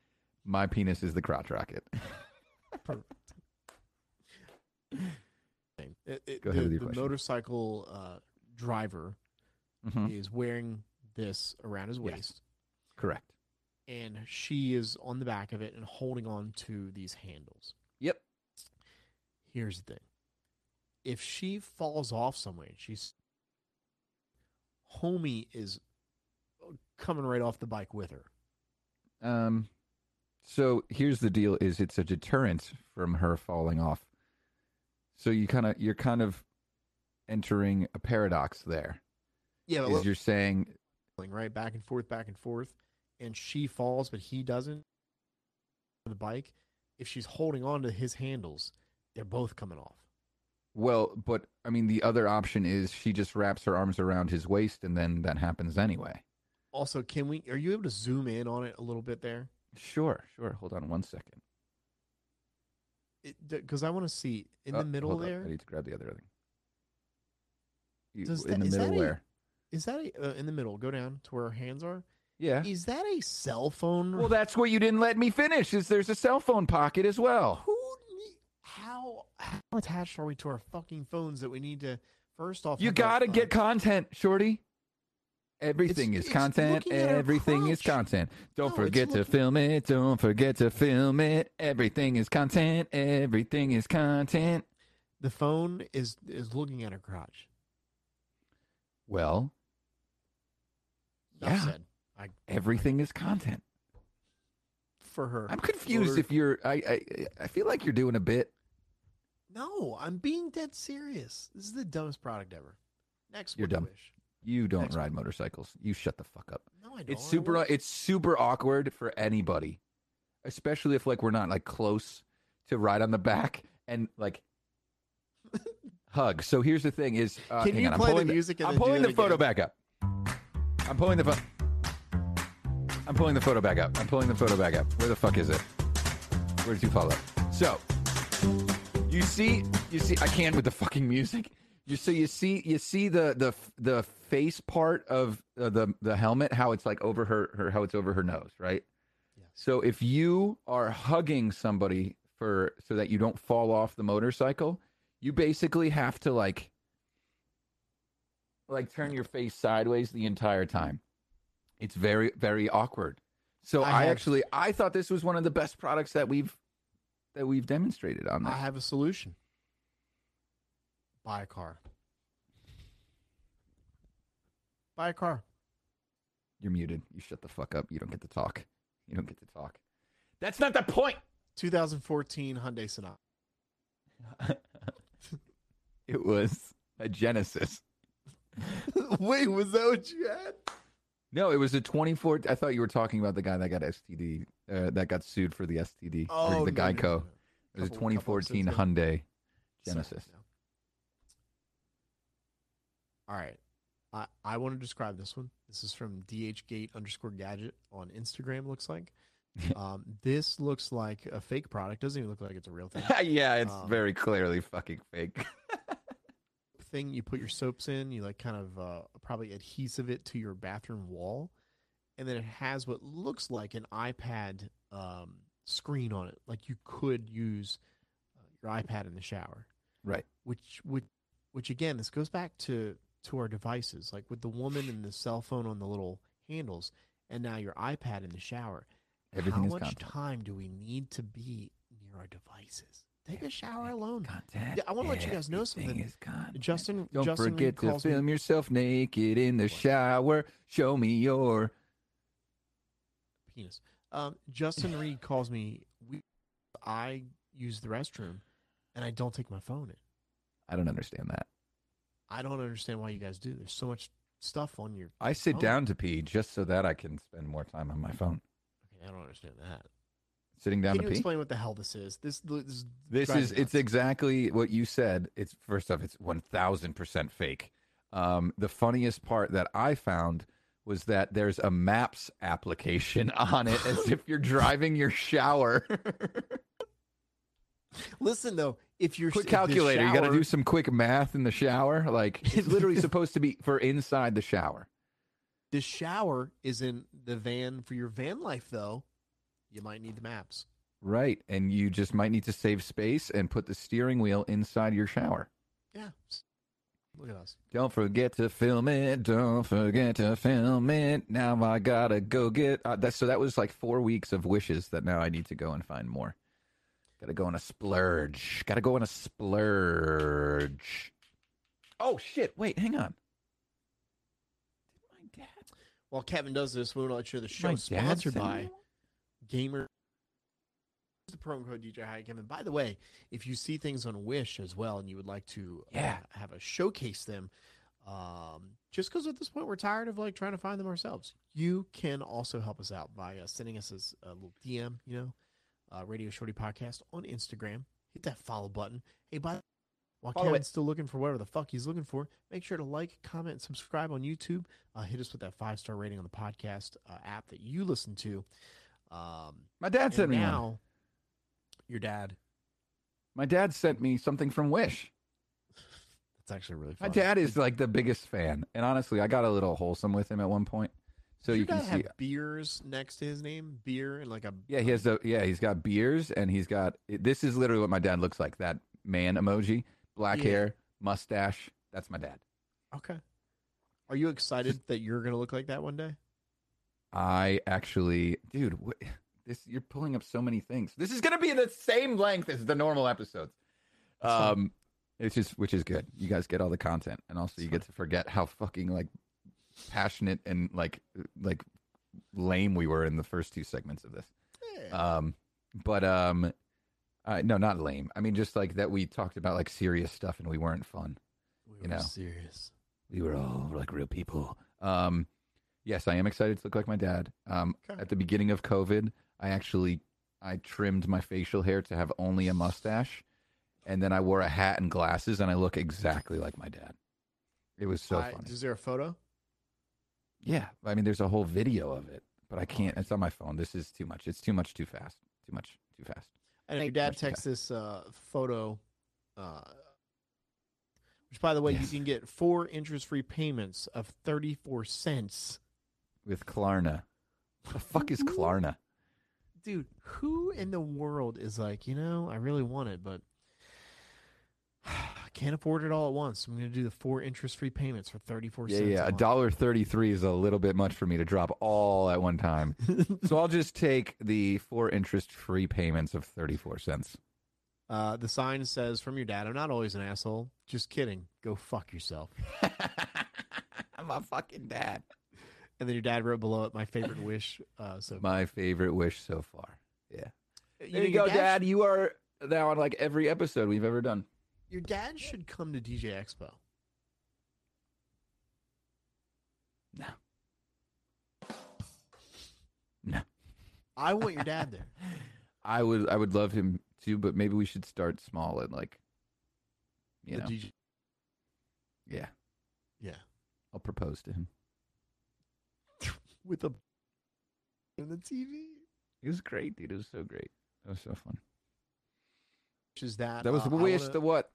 My penis is the crotch rocket. Perfect. It, it, Go ahead the, with your the question. motorcycle uh, driver Mhm. is wearing this around his Yes. waist, Correct. and she is on the back of it and holding on to these handles. Yep. Here's the thing: if she falls off somewhere, she's homie is coming right off the bike with her. Um, so here's the deal: is it's a deterrent from her falling off. So you kind of you're kind of entering a paradox there. Yeah, Is you're saying right back and forth, back and forth, and she falls, but he doesn't. The bike, if she's holding on to his handles, they're both coming off. well, but I mean the other option is she just wraps her arms around his waist, and then that happens anyway. Also, can we? Are you able to zoom in on it a little bit there? Sure, sure. Hold on one second. Because I want to see in Oh, the middle hold up. there. I need to grab the other thing. You- Does in that- the is middle that a- where? Is that a, uh, in the middle? Go down to where our hands are. Yeah. Is that a cell phone? Well, that's what you didn't let me finish. Is there's a cell phone pocket as well? Who? How how attached are we to our fucking phones that we need to? First off, You got to uh, get content, shorty. Everything It's- is content. looking at her Everything is content. Don't No, forget to film it. Don't forget to film it. Everything is content. Everything is content. the phone is is looking at her crotch. Well, yeah, said. I everything is content. for her. I'm confused if you're. I, I I feel like you're doing a bit. No, I'm being dead serious. This is the dumbest product ever. Next, You're dumb. wish? You don't ride motorcycles. You shut the fuck up. No, I don't. It's super. It's super awkward for anybody, especially if like we're not like close to ride on the back and like [LAUGHS] hug. So here's the thing: is uh, Can you on, I'm play the pulling music and I'm pulling the photo again? back up. I'm pulling the photo. I'm pulling the photo back up. I'm pulling the photo back up. Where the fuck is it? Where did you follow? So you see, you see, I can't with the fucking music. You so you see, you see the the the face part of uh, the the helmet, how it's like over her, her how it's over her nose, right? Yes. So if you are hugging somebody for so that you don't fall off the motorcycle, you basically have to like like turn your face sideways the entire time. It's very very awkward. So I I, have- actually I thought this was one of the best products that we've that we've demonstrated on I have a solution. Buy a car. Buy a car. You're muted. You shut the fuck up. You don't get to talk. You don't get to talk. That's not the point. 2014 Hyundai Sonata. [LAUGHS] it was a Genesis. [LAUGHS] Wait, was that what you had? No, it was a 24. I thought you were talking about the guy that got STD, uh, that got sued for the STD, or the no, no, Geico. no, no. It was a Couple- couple 2014 episodes ago. Hyundai Sorry, Genesis. no. All right. I, I want to describe this one. This is from dhgate underscore gadget on Instagram, looks like. [LAUGHS] um, this looks like a fake product. Doesn't even look like it's a real thing. [LAUGHS] yeah, it's Um, very clearly fucking fake. [LAUGHS] thing you put your soaps in, you like kind of uh, probably adhesive it to your bathroom wall, and then it has what looks like an iPad um, screen on it. Like you could use uh, your iPad in the shower. right. which which which again this goes back to to our devices like with the woman and the cell phone on the little handles and now your ipad in the shower Everything how much content. time do we need to be near our devices take a shower alone Content. I wanna let you guys know something. justin Don't justin forget to calls me- film yourself naked in the shower. Show me your penis. Um, Justin [LAUGHS] Reed calls me. We, I use the restroom, and I don't take my phone in. I don't understand that. I don't understand why you guys do. There's so much stuff on your. I sit phone. down to pee just so that I can spend more time on my phone. Okay, I don't understand that. Sitting down Can to you pee. explain what the hell this is? This this, is This is it's exactly what you said. It's first off, it's one thousand percent fake. Um, the funniest part that I found was that there's a maps application [LAUGHS] on it as if you're driving your shower. [LAUGHS] Listen though, if you're quick calculator, you got to do some quick math in the shower. Like [LAUGHS] it's literally supposed to be for inside the shower. The shower is in the van for your van life though. You might need the maps. Right. And you just might need to save space and put the steering wheel inside your shower. Yeah. Look at us. Don't forget to film it. Don't forget to film it. Now I gotta go get. Uh, that, so that was like four weeks of wishes that now I need to go and find more. Gotta go on a splurge. Gotta go on a splurge. Oh shit! Wait, hang on. Did my dad? While Kevin does this, we want to let you know the show is sponsored by me Gamer. Use the promo code DJ Hi Kevin. By the way, if you see things on Wish as well, and you would like to uh, Yeah. have a showcase them, um, just because at this point we're tired of like trying to find them ourselves, you can also help us out by uh, sending us this, a little DM. You know, uh, Radio Shorty Podcast on Instagram. Hit that follow button. Hey, by while Follow Kevin's it. still looking for whatever the fuck he's looking for, make sure to like, comment, and subscribe on YouTube. Uh, hit us with that five star rating on the podcast uh, app that you listen to. Um, My dad sent me one. now, your dad. My dad sent me something from Wish. That's actually really My dad is like the biggest fan, and honestly, I got a little wholesome with him at one point. So you can see, have beers next to his name, beer and like a yeah, he has the yeah, he's got beers, and he's got this is literally what my dad looks like. That man emoji, black Yeah. hair, mustache. That's my dad. okay. Are you excited that you're gonna look like that one day? I actually, dude, what, this you're pulling up so many things. This is gonna be the same length as the normal episodes. Um, which is which is good. You guys get all the content, and also you get to forget how fucking like passionate and like like lame we were in the first two segments of this. Um, but um, uh, no, not lame. I mean, just like that we talked about like serious stuff and we weren't fun. we you were know. serious. We were all like real people. Um, yes, I am excited to look like my dad. Um, Okay. at the beginning of COVID, I actually I trimmed my facial hair to have only a mustache, and then I wore a hat and glasses, and I look exactly like my dad. It was so I- funny. Is there a photo? Yeah, I mean, there's a whole video of it, but I can't. It's on my phone. This is too much. It's too much. Too fast. Too much. Too fast. And your dad texts this uh, photo, uh, which, by the way, Yes. you can get four interest-free payments of thirty-four cents. With Klarna. What the fuck is Klarna? Dude, who in the world is like, you know, I really want it, but I can't afford it all at once. I'm going to do the four interest-free payments for thirty-four Yeah, cents. yeah. A dollar thirty-three is a little bit much for me to drop all at one time. [LAUGHS] so I'll just take the four interest-free payments of thirty-four cents. Uh, the sign says, "From your dad." I'm not always an asshole. Just kidding. Go fuck yourself. [LAUGHS] I'm a fucking dad. And then your dad wrote below it, "My favorite wish." Uh, so My favorite wish so far. Yeah. You There you go, Dad. You are now on like every episode we've ever done. Your dad should come to DJ Expo. No. No. I want your dad there. [LAUGHS] I would I would love him too, but maybe we should start small and like you The know. DJ Yeah. Yeah. I'll propose to him. [LAUGHS] with [LAUGHS] the in the TV. It was great, dude. It was so great. It was so fun. Which is that That was uh, the wish, wanna- the what?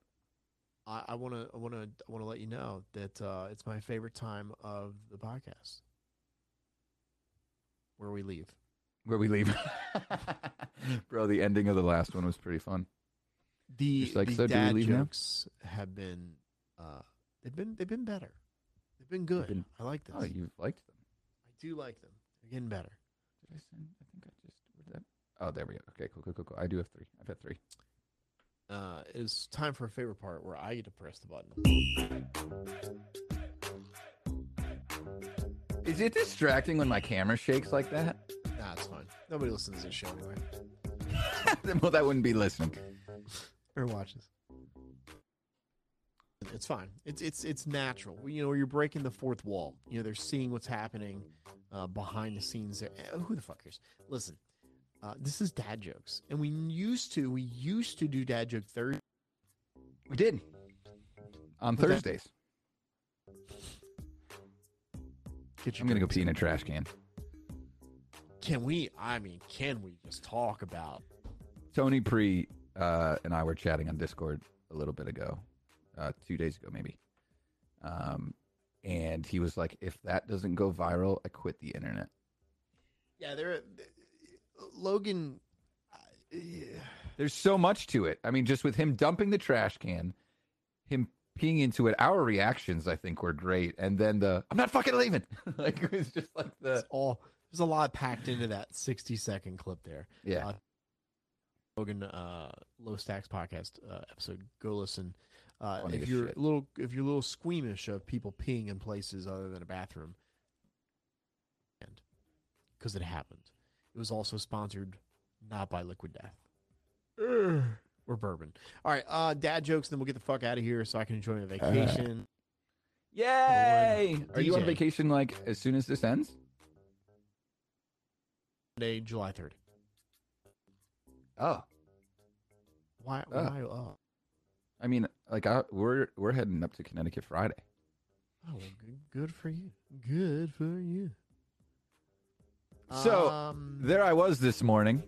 I, want to I want to I want to let you know that uh, it's my favorite time of the podcast where we leave. Where we leave. [LAUGHS] Bro, the ending of the last one was pretty fun. The Just like, the so dad leave now? jokes have been uh, they've been they've been better. They've been good. been- I like this. Oh, you've liked them. I do like them. They're getting better. Did I send? I think I just. Where'd that? Oh, there we go. Okay, cool, cool, cool, cool. I do have three. I've had three. Uh, it's time for a favorite part where I get to press the button. Is it distracting when my camera shakes like that? Nah, That's fine. Nobody listens to this show anyway, [LAUGHS] well, that wouldn't be listening. or watches. It's fine. It's it's it's natural. You know, you're breaking the fourth wall. You know, they're seeing what's happening uh, behind the scenes. There. Eh, Who the fuck cares? Listen, uh, this is dad jokes, and we used to we used to do dad joke Thursday. We did on But Thursdays. Get I'm gonna go pee in a trash can. Can we? I mean, can we just talk about? Tony Pre uh, and I were chatting on Discord a little bit ago, uh, two days ago maybe. Um, and he was like, "If that doesn't go viral, I quit the internet." Yeah, there. Logan. There's so much to it. I mean, just with him dumping the trash can, him peeing into it, our reactions I think were great, and then the "I'm not fucking leaving," [LAUGHS] like it was just like the It's all there's a lot packed into that 60 second clip there. yeah. Uh, Logan uh, Low Stacks podcast uh, episode. Go listen. Uh, if you're shit. a little if you're a little squeamish of people peeing in places other than a bathroom, and because it happened, it was also sponsored not by Liquid Death or bourbon. All right, uh, dad jokes. Then we'll get the fuck out of here so I can enjoy my vacation. Yay! One Are you on vacation like as soon as this ends? Monday, July third. Oh, Why? Oh. Why? Oh, I mean, like I, we're we're heading up to Connecticut Friday. oh well, good, good for you. Good for you. So, um, There I was this morning,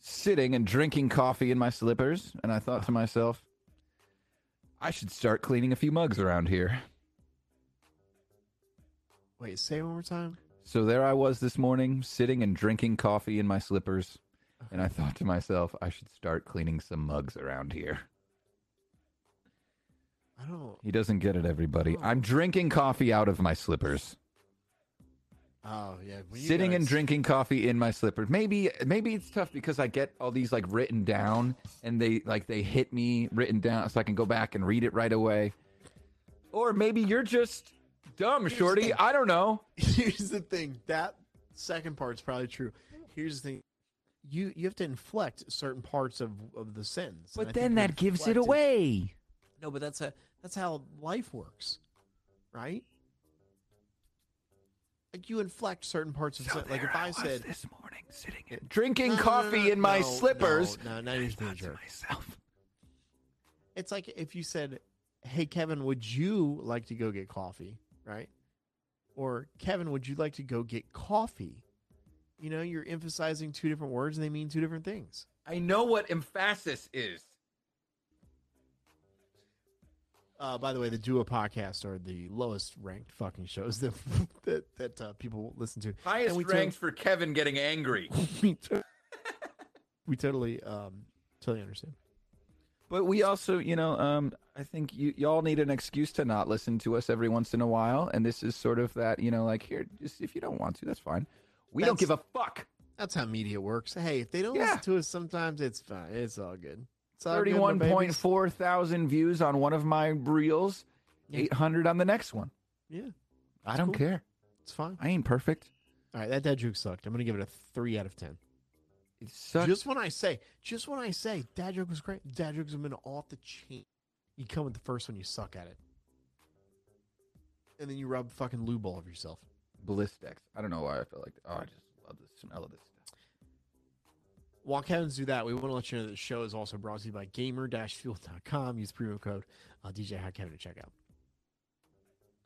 sitting and drinking coffee in my slippers, and I thought to myself, I should start cleaning a few mugs around here. Wait, say it one more time. So there I was this morning, sitting and drinking coffee in my slippers, and I thought to myself, I should start cleaning some mugs around here. I don't. He doesn't get it, everybody. I'm drinking coffee out of my slippers. Oh yeah, sitting and drinking coffee in my slippers. Maybe maybe it's tough because I get all these like written down and they like they hit me written down so I can go back and read it right away. Or maybe you're just dumb, Here's shorty. I don't know. [LAUGHS] Here's the thing. That second part's probably true. Here's the thing. You you have to inflect certain parts of, of the sentence. But then that gives it away. No, but that's a that's how life works, right? Like you inflect certain parts of sen- like if I said this morning sitting and drinking No, no, no, coffee no, in my no, slippers. No, no, now you're just being a jerk. myself. It's like if you said, "Hey Kevin, would you like to go get coffee?" Right? Or Kevin, would you like to go get coffee? You know, you're emphasizing two different words and they mean two different things. I know what emphasis is. Uh, by the way, the Duo podcast are the lowest ranked fucking shows [LAUGHS] that that, that uh, people listen to. Highest And we ranked for Kevin getting angry. [LAUGHS] we, to- we totally um, totally understand. But we also, you know, um, I think you y'all need an excuse to not listen to us every once in a while, and this is sort of that, you know, like here, just if you don't want to, that's fine. We don't give a fuck. That's how media works. Hey, if they don't Yeah. listen to us, sometimes it's fine. It's all good. It's all good, my Thirty-one point four thousand views on one of my reels, eight hundred on the next one. Yeah, I don't cool. care. it's fine. I ain't perfect. All right, that dad joke sucked. I'm gonna give it a three out of ten. It sucks. Just when I say, just when I say, dad joke was great. Dad jokes have been off the chain. You come with the first one, you suck at it, and then you rub fucking lube all of yourself. Ballistics. I don't know why I feel like. Oh, I just love the smell of this stuff. While Kevin's do that, we want to let you know that the show is also brought to you by gamer-fuel.com. Use promo code uh, DJ Hi Kevin to check out.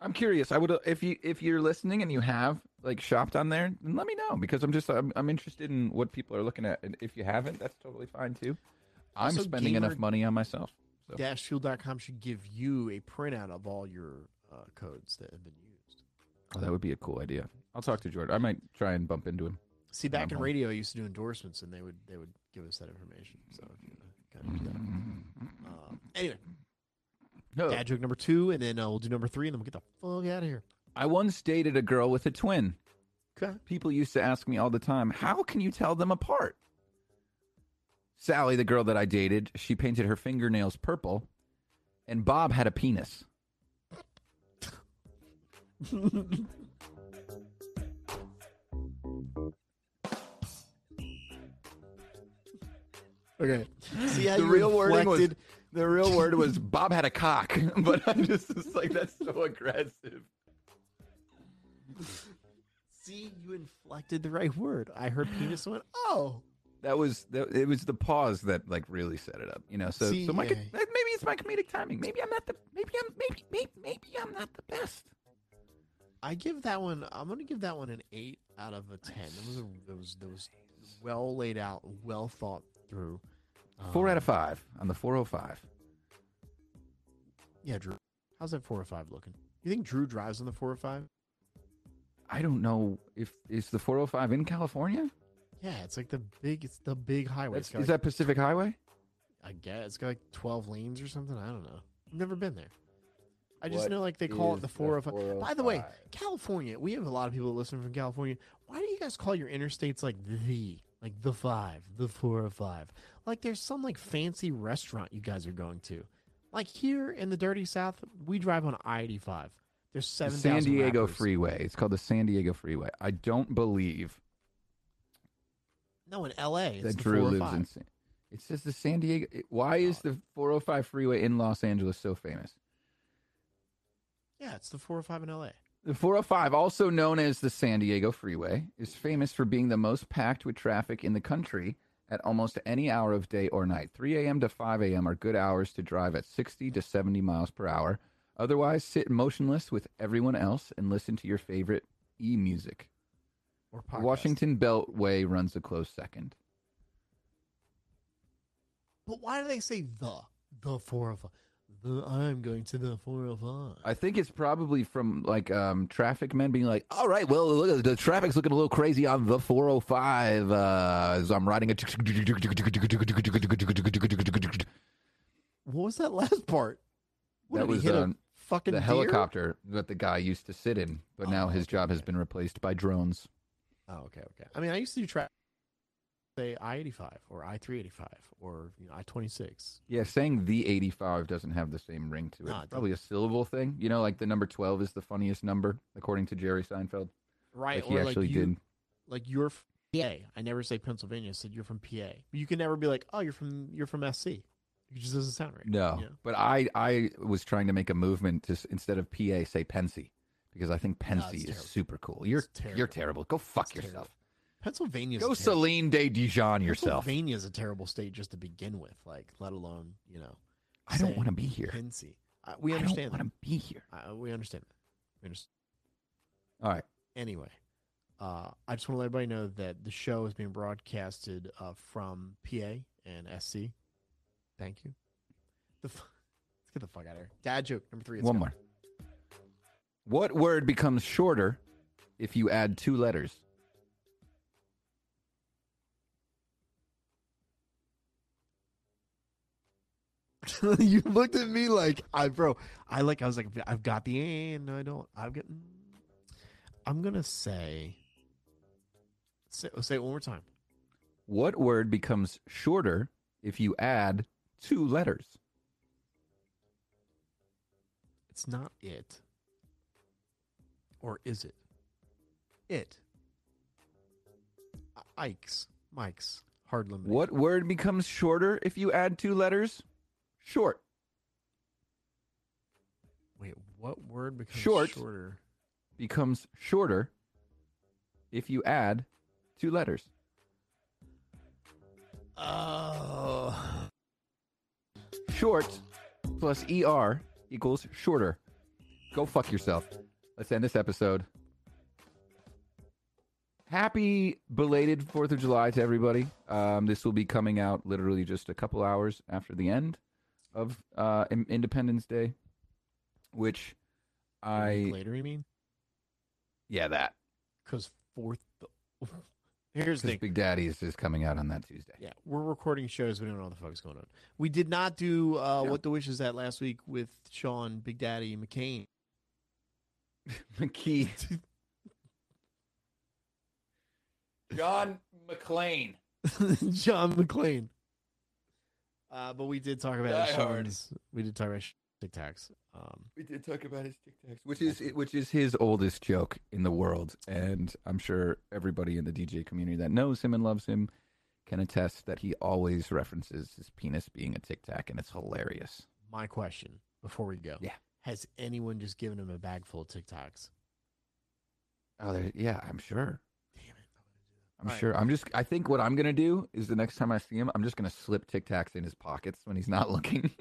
I'm curious. I would if you if you're listening and you have like shopped on there, then let me know because I'm just I'm, I'm interested in what people are looking at. And if you haven't, that's totally fine too. I'm Also, spending enough money on myself. So. Dashfuel.com should give you a printout of all your uh, codes that have been used. Oh, that would be a cool idea. I'll talk to Jordan. I might try and bump into him. See, back in radio, I used to do endorsements, and they would they would give us that information. So if you kind of do that. Uh, anyway, Oh, dad joke number two, and then uh, we'll do number three, and then we'll get the fuck out of here. I once dated a girl with a twin. Okay. People used to ask me all the time, "How can you tell them apart?" Sally, the girl that I dated, she painted her fingernails purple, and Bob had a penis. [LAUGHS] Okay. See how the real word was the real word was [LAUGHS] Bob had a cock, [LAUGHS] but I just was like that's so aggressive. See, you inflected the right word. I heard penis went, oh. That was that, it was the pause that like really set it up, you know. So See, so my yeah. maybe it's my comedic timing. Maybe I'm not the maybe I'm maybe maybe maybe I'm not the best. I give that one. I'm gonna give that one an eight out of a ten. It was a, it was it was well laid out, well thought through. Four Um, out of five on the 405. Yeah, Drew. How's that 405 looking? You think Drew drives on the 405? I don't know if is the 405 in California. Yeah, it's like the big. It's the big highway. That's, It's got is like- that Pacific Highway? I guess it's got like twelve lanes or something. I don't know. I've never been there. I just What know like they call it the the four of. By the way, 405? California. We have a lot of people that listen from California. Why do you guys call your interstates like the, like the five, the four or five? Like there's some like fancy restaurant you guys are going to. Like here in the dirty South, we drive on I-85. There's The seven. San Diego rappers. Freeway. It's called the San Diego Freeway. I don't believe No, in L.A. It's that the Drew lives in. San, it says the San Diego. Why is the 405 freeway in Los Angeles so famous? Yeah, it's the 405 in L.A. The 405, also known as the San Diego Freeway, is famous for being the most packed with traffic in the country at almost any hour of day or night. 3 a.m. to 5 a.m. are good hours to drive at 60 to 70 miles per hour. Otherwise, sit motionless with everyone else and listen to your favorite e music. Or podcast. Washington Beltway runs a close second. But why do they say the the 405? The I'm going to the 405. I think it's probably from like um, traffic men being like, "All right, well, look, the traffic's looking a little crazy on the 405 uh, as I'm riding a." What was that last part? What, That was hit a um, fucking the deer? helicopter that the guy used to sit in, but now Oh, his okay, job has been replaced by drones. Oh, okay, okay. I mean, I used to do track, say I eighty five or I three eighty five or you know I twenty six. Yeah, saying the 85 doesn't have the same ring to it. No, it probably a syllable thing. You know, like the number 12 is the funniest number, according to Jerry Seinfeld. Right, Like he or actually like you, did. like you're from PA. I never say Pennsylvania. I said you're from PA. You can never be like, oh, you're from you're from SC. It just doesn't sound right. No, you know? but I I was trying to make a movement to instead of PA say Pensy because I think No, Pensy is terrible. super cool. You're terrible. you're terrible. Go fuck It's terrible. Yourself. Pennsylvania's Go Celine de Dijon yourself. Pennsylvania's a terrible state just to begin with. Like, let alone you know. I don't want to be here. Pensy. Uh, we I understand. don't want to be here. Uh, we understand. That. We understand. All right. anyway, uh, I just want to let everybody know that the show is being broadcasted uh, from PA and SC. Thank you. The f- let's [LAUGHS] get the fuck out of here. Dad joke number three. One go. more. What word becomes shorter if you add two letters? [LAUGHS] you looked at me like I, bro. I like. I was like, I've got the and no, I don't. I've got. Mm. I'm gonna say. Say, oh, say it one more time. What word becomes shorter if you add two letters? It's not it. Or is it? It. Ike's. Mike's. Hard lemonade. What word becomes shorter if you add two letters? Short. Wait, what word becomes Short. shorter? becomes shorter if you add two letters. Oh. Short plus ER equals shorter. Go fuck yourself. Let's end this episode. Happy belated 4th of July to everybody. Um, this will be coming out literally just a couple hours after the end of uh, Independence Day, which I. later, you mean? Yeah, that. Because fourth. [LAUGHS] Here's the thing. Big Daddy is, is coming out on that Tuesday. Yeah, we're recording shows. We don't know what the fuck is going on. We did not do uh, Yeah. what the wish is at last week with Sean Big Daddy McCain. [LAUGHS] McKee. [LAUGHS] John McClane. John McClane. Uh, but we did talk about Die Hard. Sean's. We did talk about Tic Tacs. Um, We did talk about his Tic Tacs, which is which is his oldest joke in the world, and I'm sure everybody in the DJ community that knows him and loves him can attest that he always references his penis being a tic tac, and it's hilarious. My question before we go. Yeah. Has anyone just given him a bag full of Tic Tacs? Oh, yeah, I'm sure. I'm Right. sure. I'm just. I think what I'm gonna do is the next time I see him, I'm just gonna slip Tic Tacs in his pockets when he's not [LAUGHS] looking. [LAUGHS]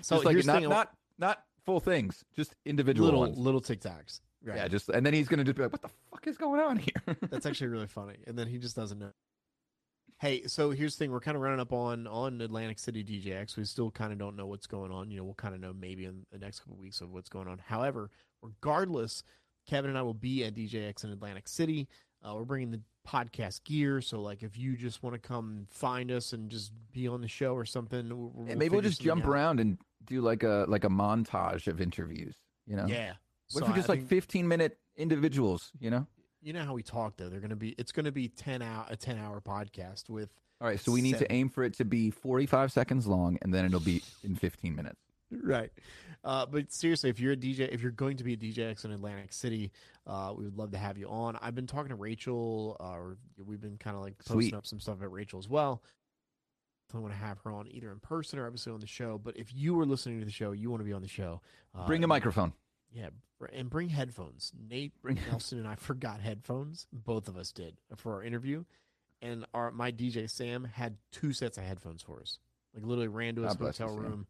So just like not not not full things, just individual little ones. little Tic Tacs. Right. Yeah, just and then he's gonna just be like, "What the fuck is going on here?" [LAUGHS] That's actually really funny. And then he just doesn't know. Hey, so here's the thing: we're kind of running up on on Atlantic City DJX. We still kind of don't know what's going on. You know, we'll kind of know maybe in the next couple weeks of what's going on. However, regardless, Kevin and I will be at DJX in Atlantic City. Uh, we're bringing the podcast gear, so like if you just want to come find us and just be on the show or something, we'll, Yeah, maybe we'll just jump out. around and do like a like a montage of interviews. You know, Yeah. What So if we I just like think- 15 minute individuals? You know. you know how we talk though? They're gonna be it's gonna be ten hour a ten hour podcast with All right, so we need Seven. to aim for it to be 45 seconds long, and then it'll be in 15 minutes. Right. Uh, but seriously, if you're a DJ, if you're going to be a DJX in Atlantic City, uh, we would love to have you on. I've been talking to Rachel, uh, or we've been kind of like posting Sweet. up some stuff at Rachel as well. I want to have her on either in person or obviously on the show. But if you were listening to the show, you want to be on the show. Uh, Bring a microphone. Yeah, and bring headphones. Nate [LAUGHS] Bring- Nelson and I forgot headphones. Both of us did for our interview, and our my DJ Sam had two sets of headphones for us. Like literally ran to his God bless you, hotel Sam.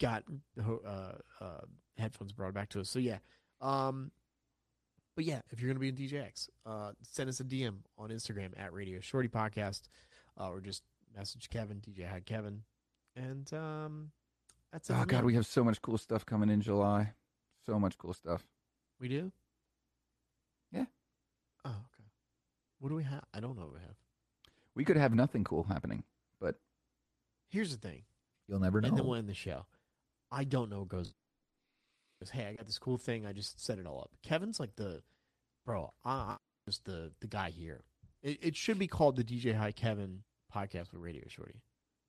Got uh, uh, headphones brought back to us. So yeah, um, but yeah, if you're gonna be in DJX, uh, send us a DM on Instagram at Radio Shorty Podcast, uh, or just message Kevin DJ Hi Kevin, and um, that's it. Oh God, we have so much cool stuff coming in July. So much cool stuff. we do. Yeah. Oh, okay. What do we have? I don't know what we have. We could have nothing cool happening, but Here's the thing, you'll never know. and then we'll end the show. I don't know what goes. goes, Hey, I got this cool thing. I just set it all up. Kevin's like the, bro. I'm just the the guy here. It, it should be called the DJ Hi Kevin podcast with Radio Shorty.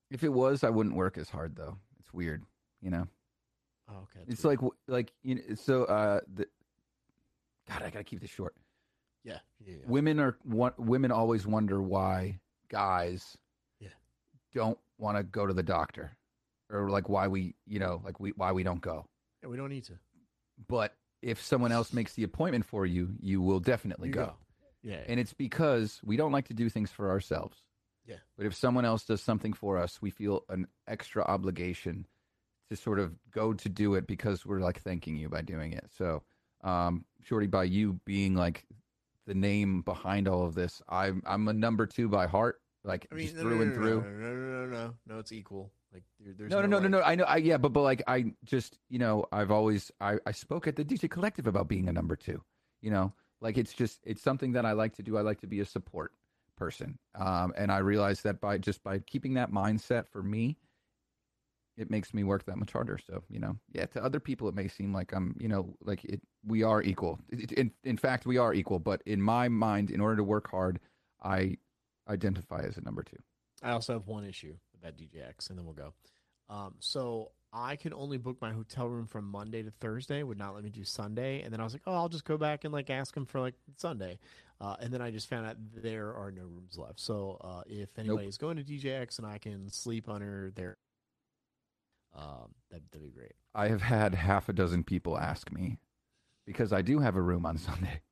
if it was, I wouldn't work as hard though. It's weird, you know. Oh, okay. it's weird. like like you know. So, uh, the, God, I gotta keep this short. yeah, yeah, yeah. Women are want, women always wonder why guys Yeah. don't want to go to the doctor, or like why we you know like we why we don't go. Yeah, we don't need to. But if someone else makes the appointment for you, you will definitely You go. go. Yeah, And it's because we don't like to do things for ourselves. Yeah. But if someone else does something for us, we feel an extra obligation to sort of go to do it because we're like thanking you by doing it. So, um, Shorty, by you being like the name behind all of this, I'm I'm a number two by heart, like I mean, just no, through no, and no, through. No, no, no, no, no, no. It's equal. Like there, there's No, no, no, no, like- no. I know. I yeah, but but like I just you know I've always I I spoke at the DJ Collective about being a number two. You know, like it's just it's something that I like to do. I like to be a support person, um, and I realize that by just by keeping that mindset for me, it makes me work that much harder. So you know, yeah. To other people, it may seem like I'm you know like it. We are equal. It- In in fact, we are equal. But in my mind, in order to work hard, I identify as a number two. I also have one issue with that DJX, and then we'll go. Um, so I could only book my hotel room from Monday to Thursday. Would not let me do Sunday, and then I was like, oh, I'll just go back and like ask them for like Sunday. Uh, and then I just found out there are no rooms left. So uh, if anybody is going to DJX and I can sleep under their, um, that, that'd be great. I have had half a dozen people ask me because I do have a room on Sunday. [LAUGHS]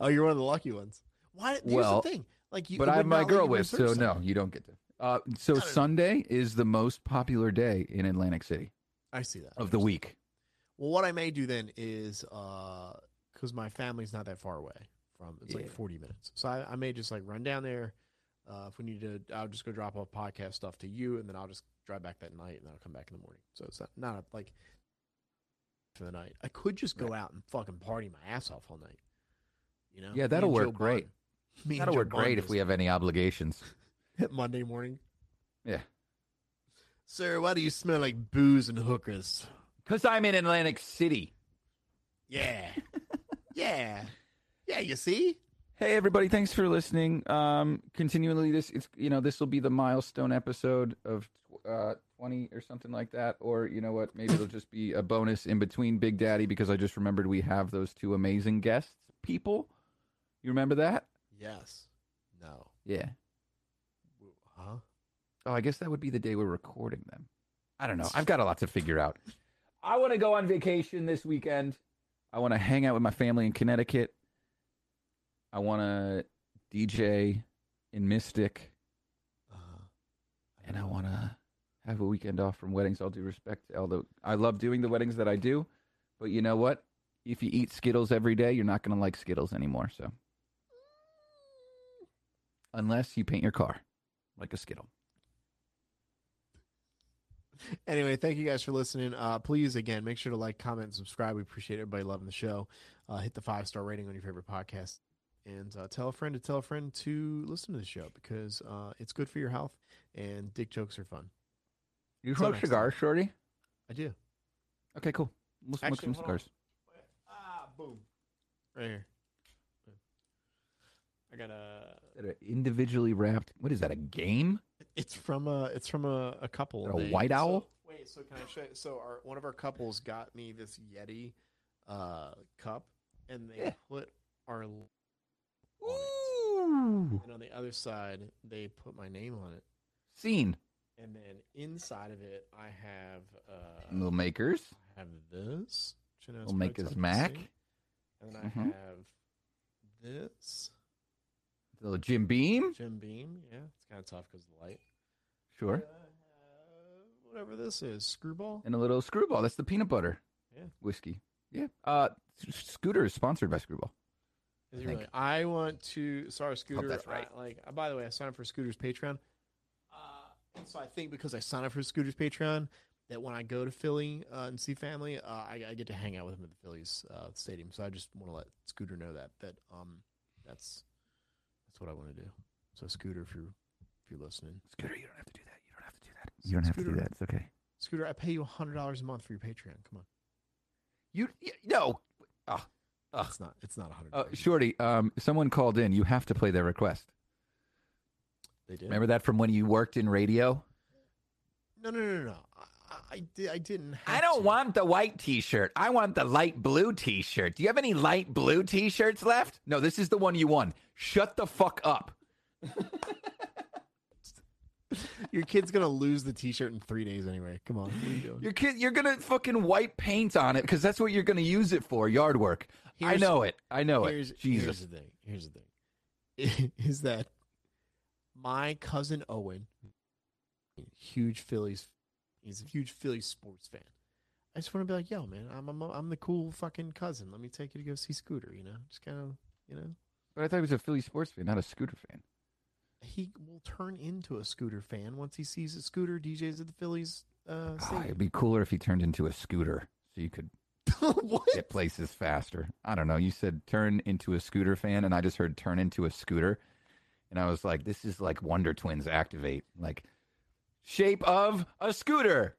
Oh, you're one of the lucky ones. Why? Here's Well, the thing. Like, you, but I have my girl with, so no, you don't get to. Uh, so. Sunday is the most popular day in Atlantic City I see that of the week. Well, what I may do then is because my family's not that far away from it's like Yeah. 40 minutes. So I, I may just like run down there. Uh, if we need to, I'll just go drop off podcast stuff to you, and then I'll just drive back that night, and then I'll come back in the morning. So it's not, not like for the night. I could just go out and fucking party my ass off all night. You know? Yeah, that'll and work Joe great. Bun. Me and That'll Joe work great if just we have any obligations. Hit [LAUGHS] Monday morning. Yeah. Sir, why do you smell like booze and hookers? Because I'm in Atlantic City. Yeah, [LAUGHS] yeah, yeah. You see? Hey everybody, thanks for listening. Um, continually, this it's you know this will be the milestone episode of uh, twenty or something like that, or you know what, maybe it'll just be a bonus in between Big Daddy because I just remembered we have those two amazing guests. People, you remember that? Yes. No. Yeah. Oh, I guess that would be the day we're recording them. I don't know. I've got a lot to figure out. I want to go on vacation this weekend. I want to hang out with my family in Connecticut. I want to DJ in Mystic, Uh, and I want to have a weekend off from weddings. All due respect, although I love doing the weddings that I do, but you know what? If you eat Skittles every day, you're not going to like Skittles anymore. So, unless you paint your car like a Skittle. [LAUGHS] Anyway, thank you guys for listening. Uh, please, again, make sure to like, comment, and subscribe. We appreciate everybody loving the show. Uh, hit the five star rating on your favorite podcast, and uh, tell a friend to tell a friend to listen to the show because uh, it's good for your health and dick jokes are fun. You Till smoke next cigars, Shorty? I do. Okay, cool. We'll smoke Actually, some cigars. Ah, boom, right here. I got a. Is that a individually wrapped. What is that? A game? It's from a. It's from a, a couple. A They- white so- owl? wait, so can I show? You? So our one of our couples got me this Yeti, uh, cup, and they Yeah. put our. l- on it. Ooh. And on the other side, they put my name on it, Scene. and then inside of it, I have. Uh, Little Maker's. I have this. which I know is Little Maker's Mark. And then I Mhm. have this Little Jim Beam. Jim Beam. Yeah, it's kind of tough because of the light. Sure. Have whatever this is, screwball. And a little Screwball. That's the peanut butter. Yeah. Whiskey. Yeah. Uh, Scooter is sponsored by Screwball. Is I really? I want to. Sorry, Scooter. that's right. I, like, uh, by the way, I signed up for Scooter's Patreon. Uh, so I think because I signed up for Scooter's Patreon, that when I go to Philly uh, and see family, uh, I, I get to hang out with him at the Phillies uh, stadium. So I just want to let Scooter know that that um that's that's what I want to do. So Scooter, if you're if you're listening, Scooter, you don't have to do that. You don't have to do that. You don't have to do that. It's okay. Scooter, I pay you hundred dollars a month for your Patreon. Come on, You, y no. Ugh. it's not it's not a hundred. Uh, Shorty, um, someone called in. You have to play their request. They did. Remember that from when you worked in radio? No, no, no, no. I, I, I, I didn't. Have I don't to. want the white T-shirt. I want the light blue T-shirt. Do you have any light blue T-shirts left? No, this is the one you won. Shut the fuck up. [LAUGHS] Your kid's gonna lose the T-shirt in three days anyway. Come on, you? Your kid, you're gonna fucking wipe paint on it because that's what you're gonna use it for. Yard work. I know it. I know here's, it. Jesus. Here's the thing. Here's the thing. [LAUGHS] Is that my cousin Owen, huge Phillies, he's a huge Phillies sports fan. I just want to be like, yo, man, I'm, I'm I'm the cool fucking cousin. Let me take you to go see Scooter. You know, just kind of, you know, But I thought he was a Philly sports fan, not a Scooter fan. he will turn into a Scooter fan once he sees a Scooter DJs at the Phillies. Uh, Oh, it'd be cooler if he turned into a scooter so you could [LAUGHS] get places faster. I don't know. You said turn into a scooter fan, and I just heard turn into a scooter. And I was like, this is like Wonder Twins activate. Like, shape of a scooter,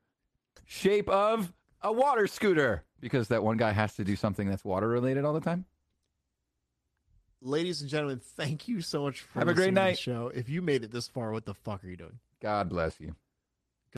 shape of a water scooter. Because that one guy has to do something that's water related all the time. Ladies and gentlemen, thank you so much for Have a great night. show. If you made it this far, what the fuck are you doing? God bless you.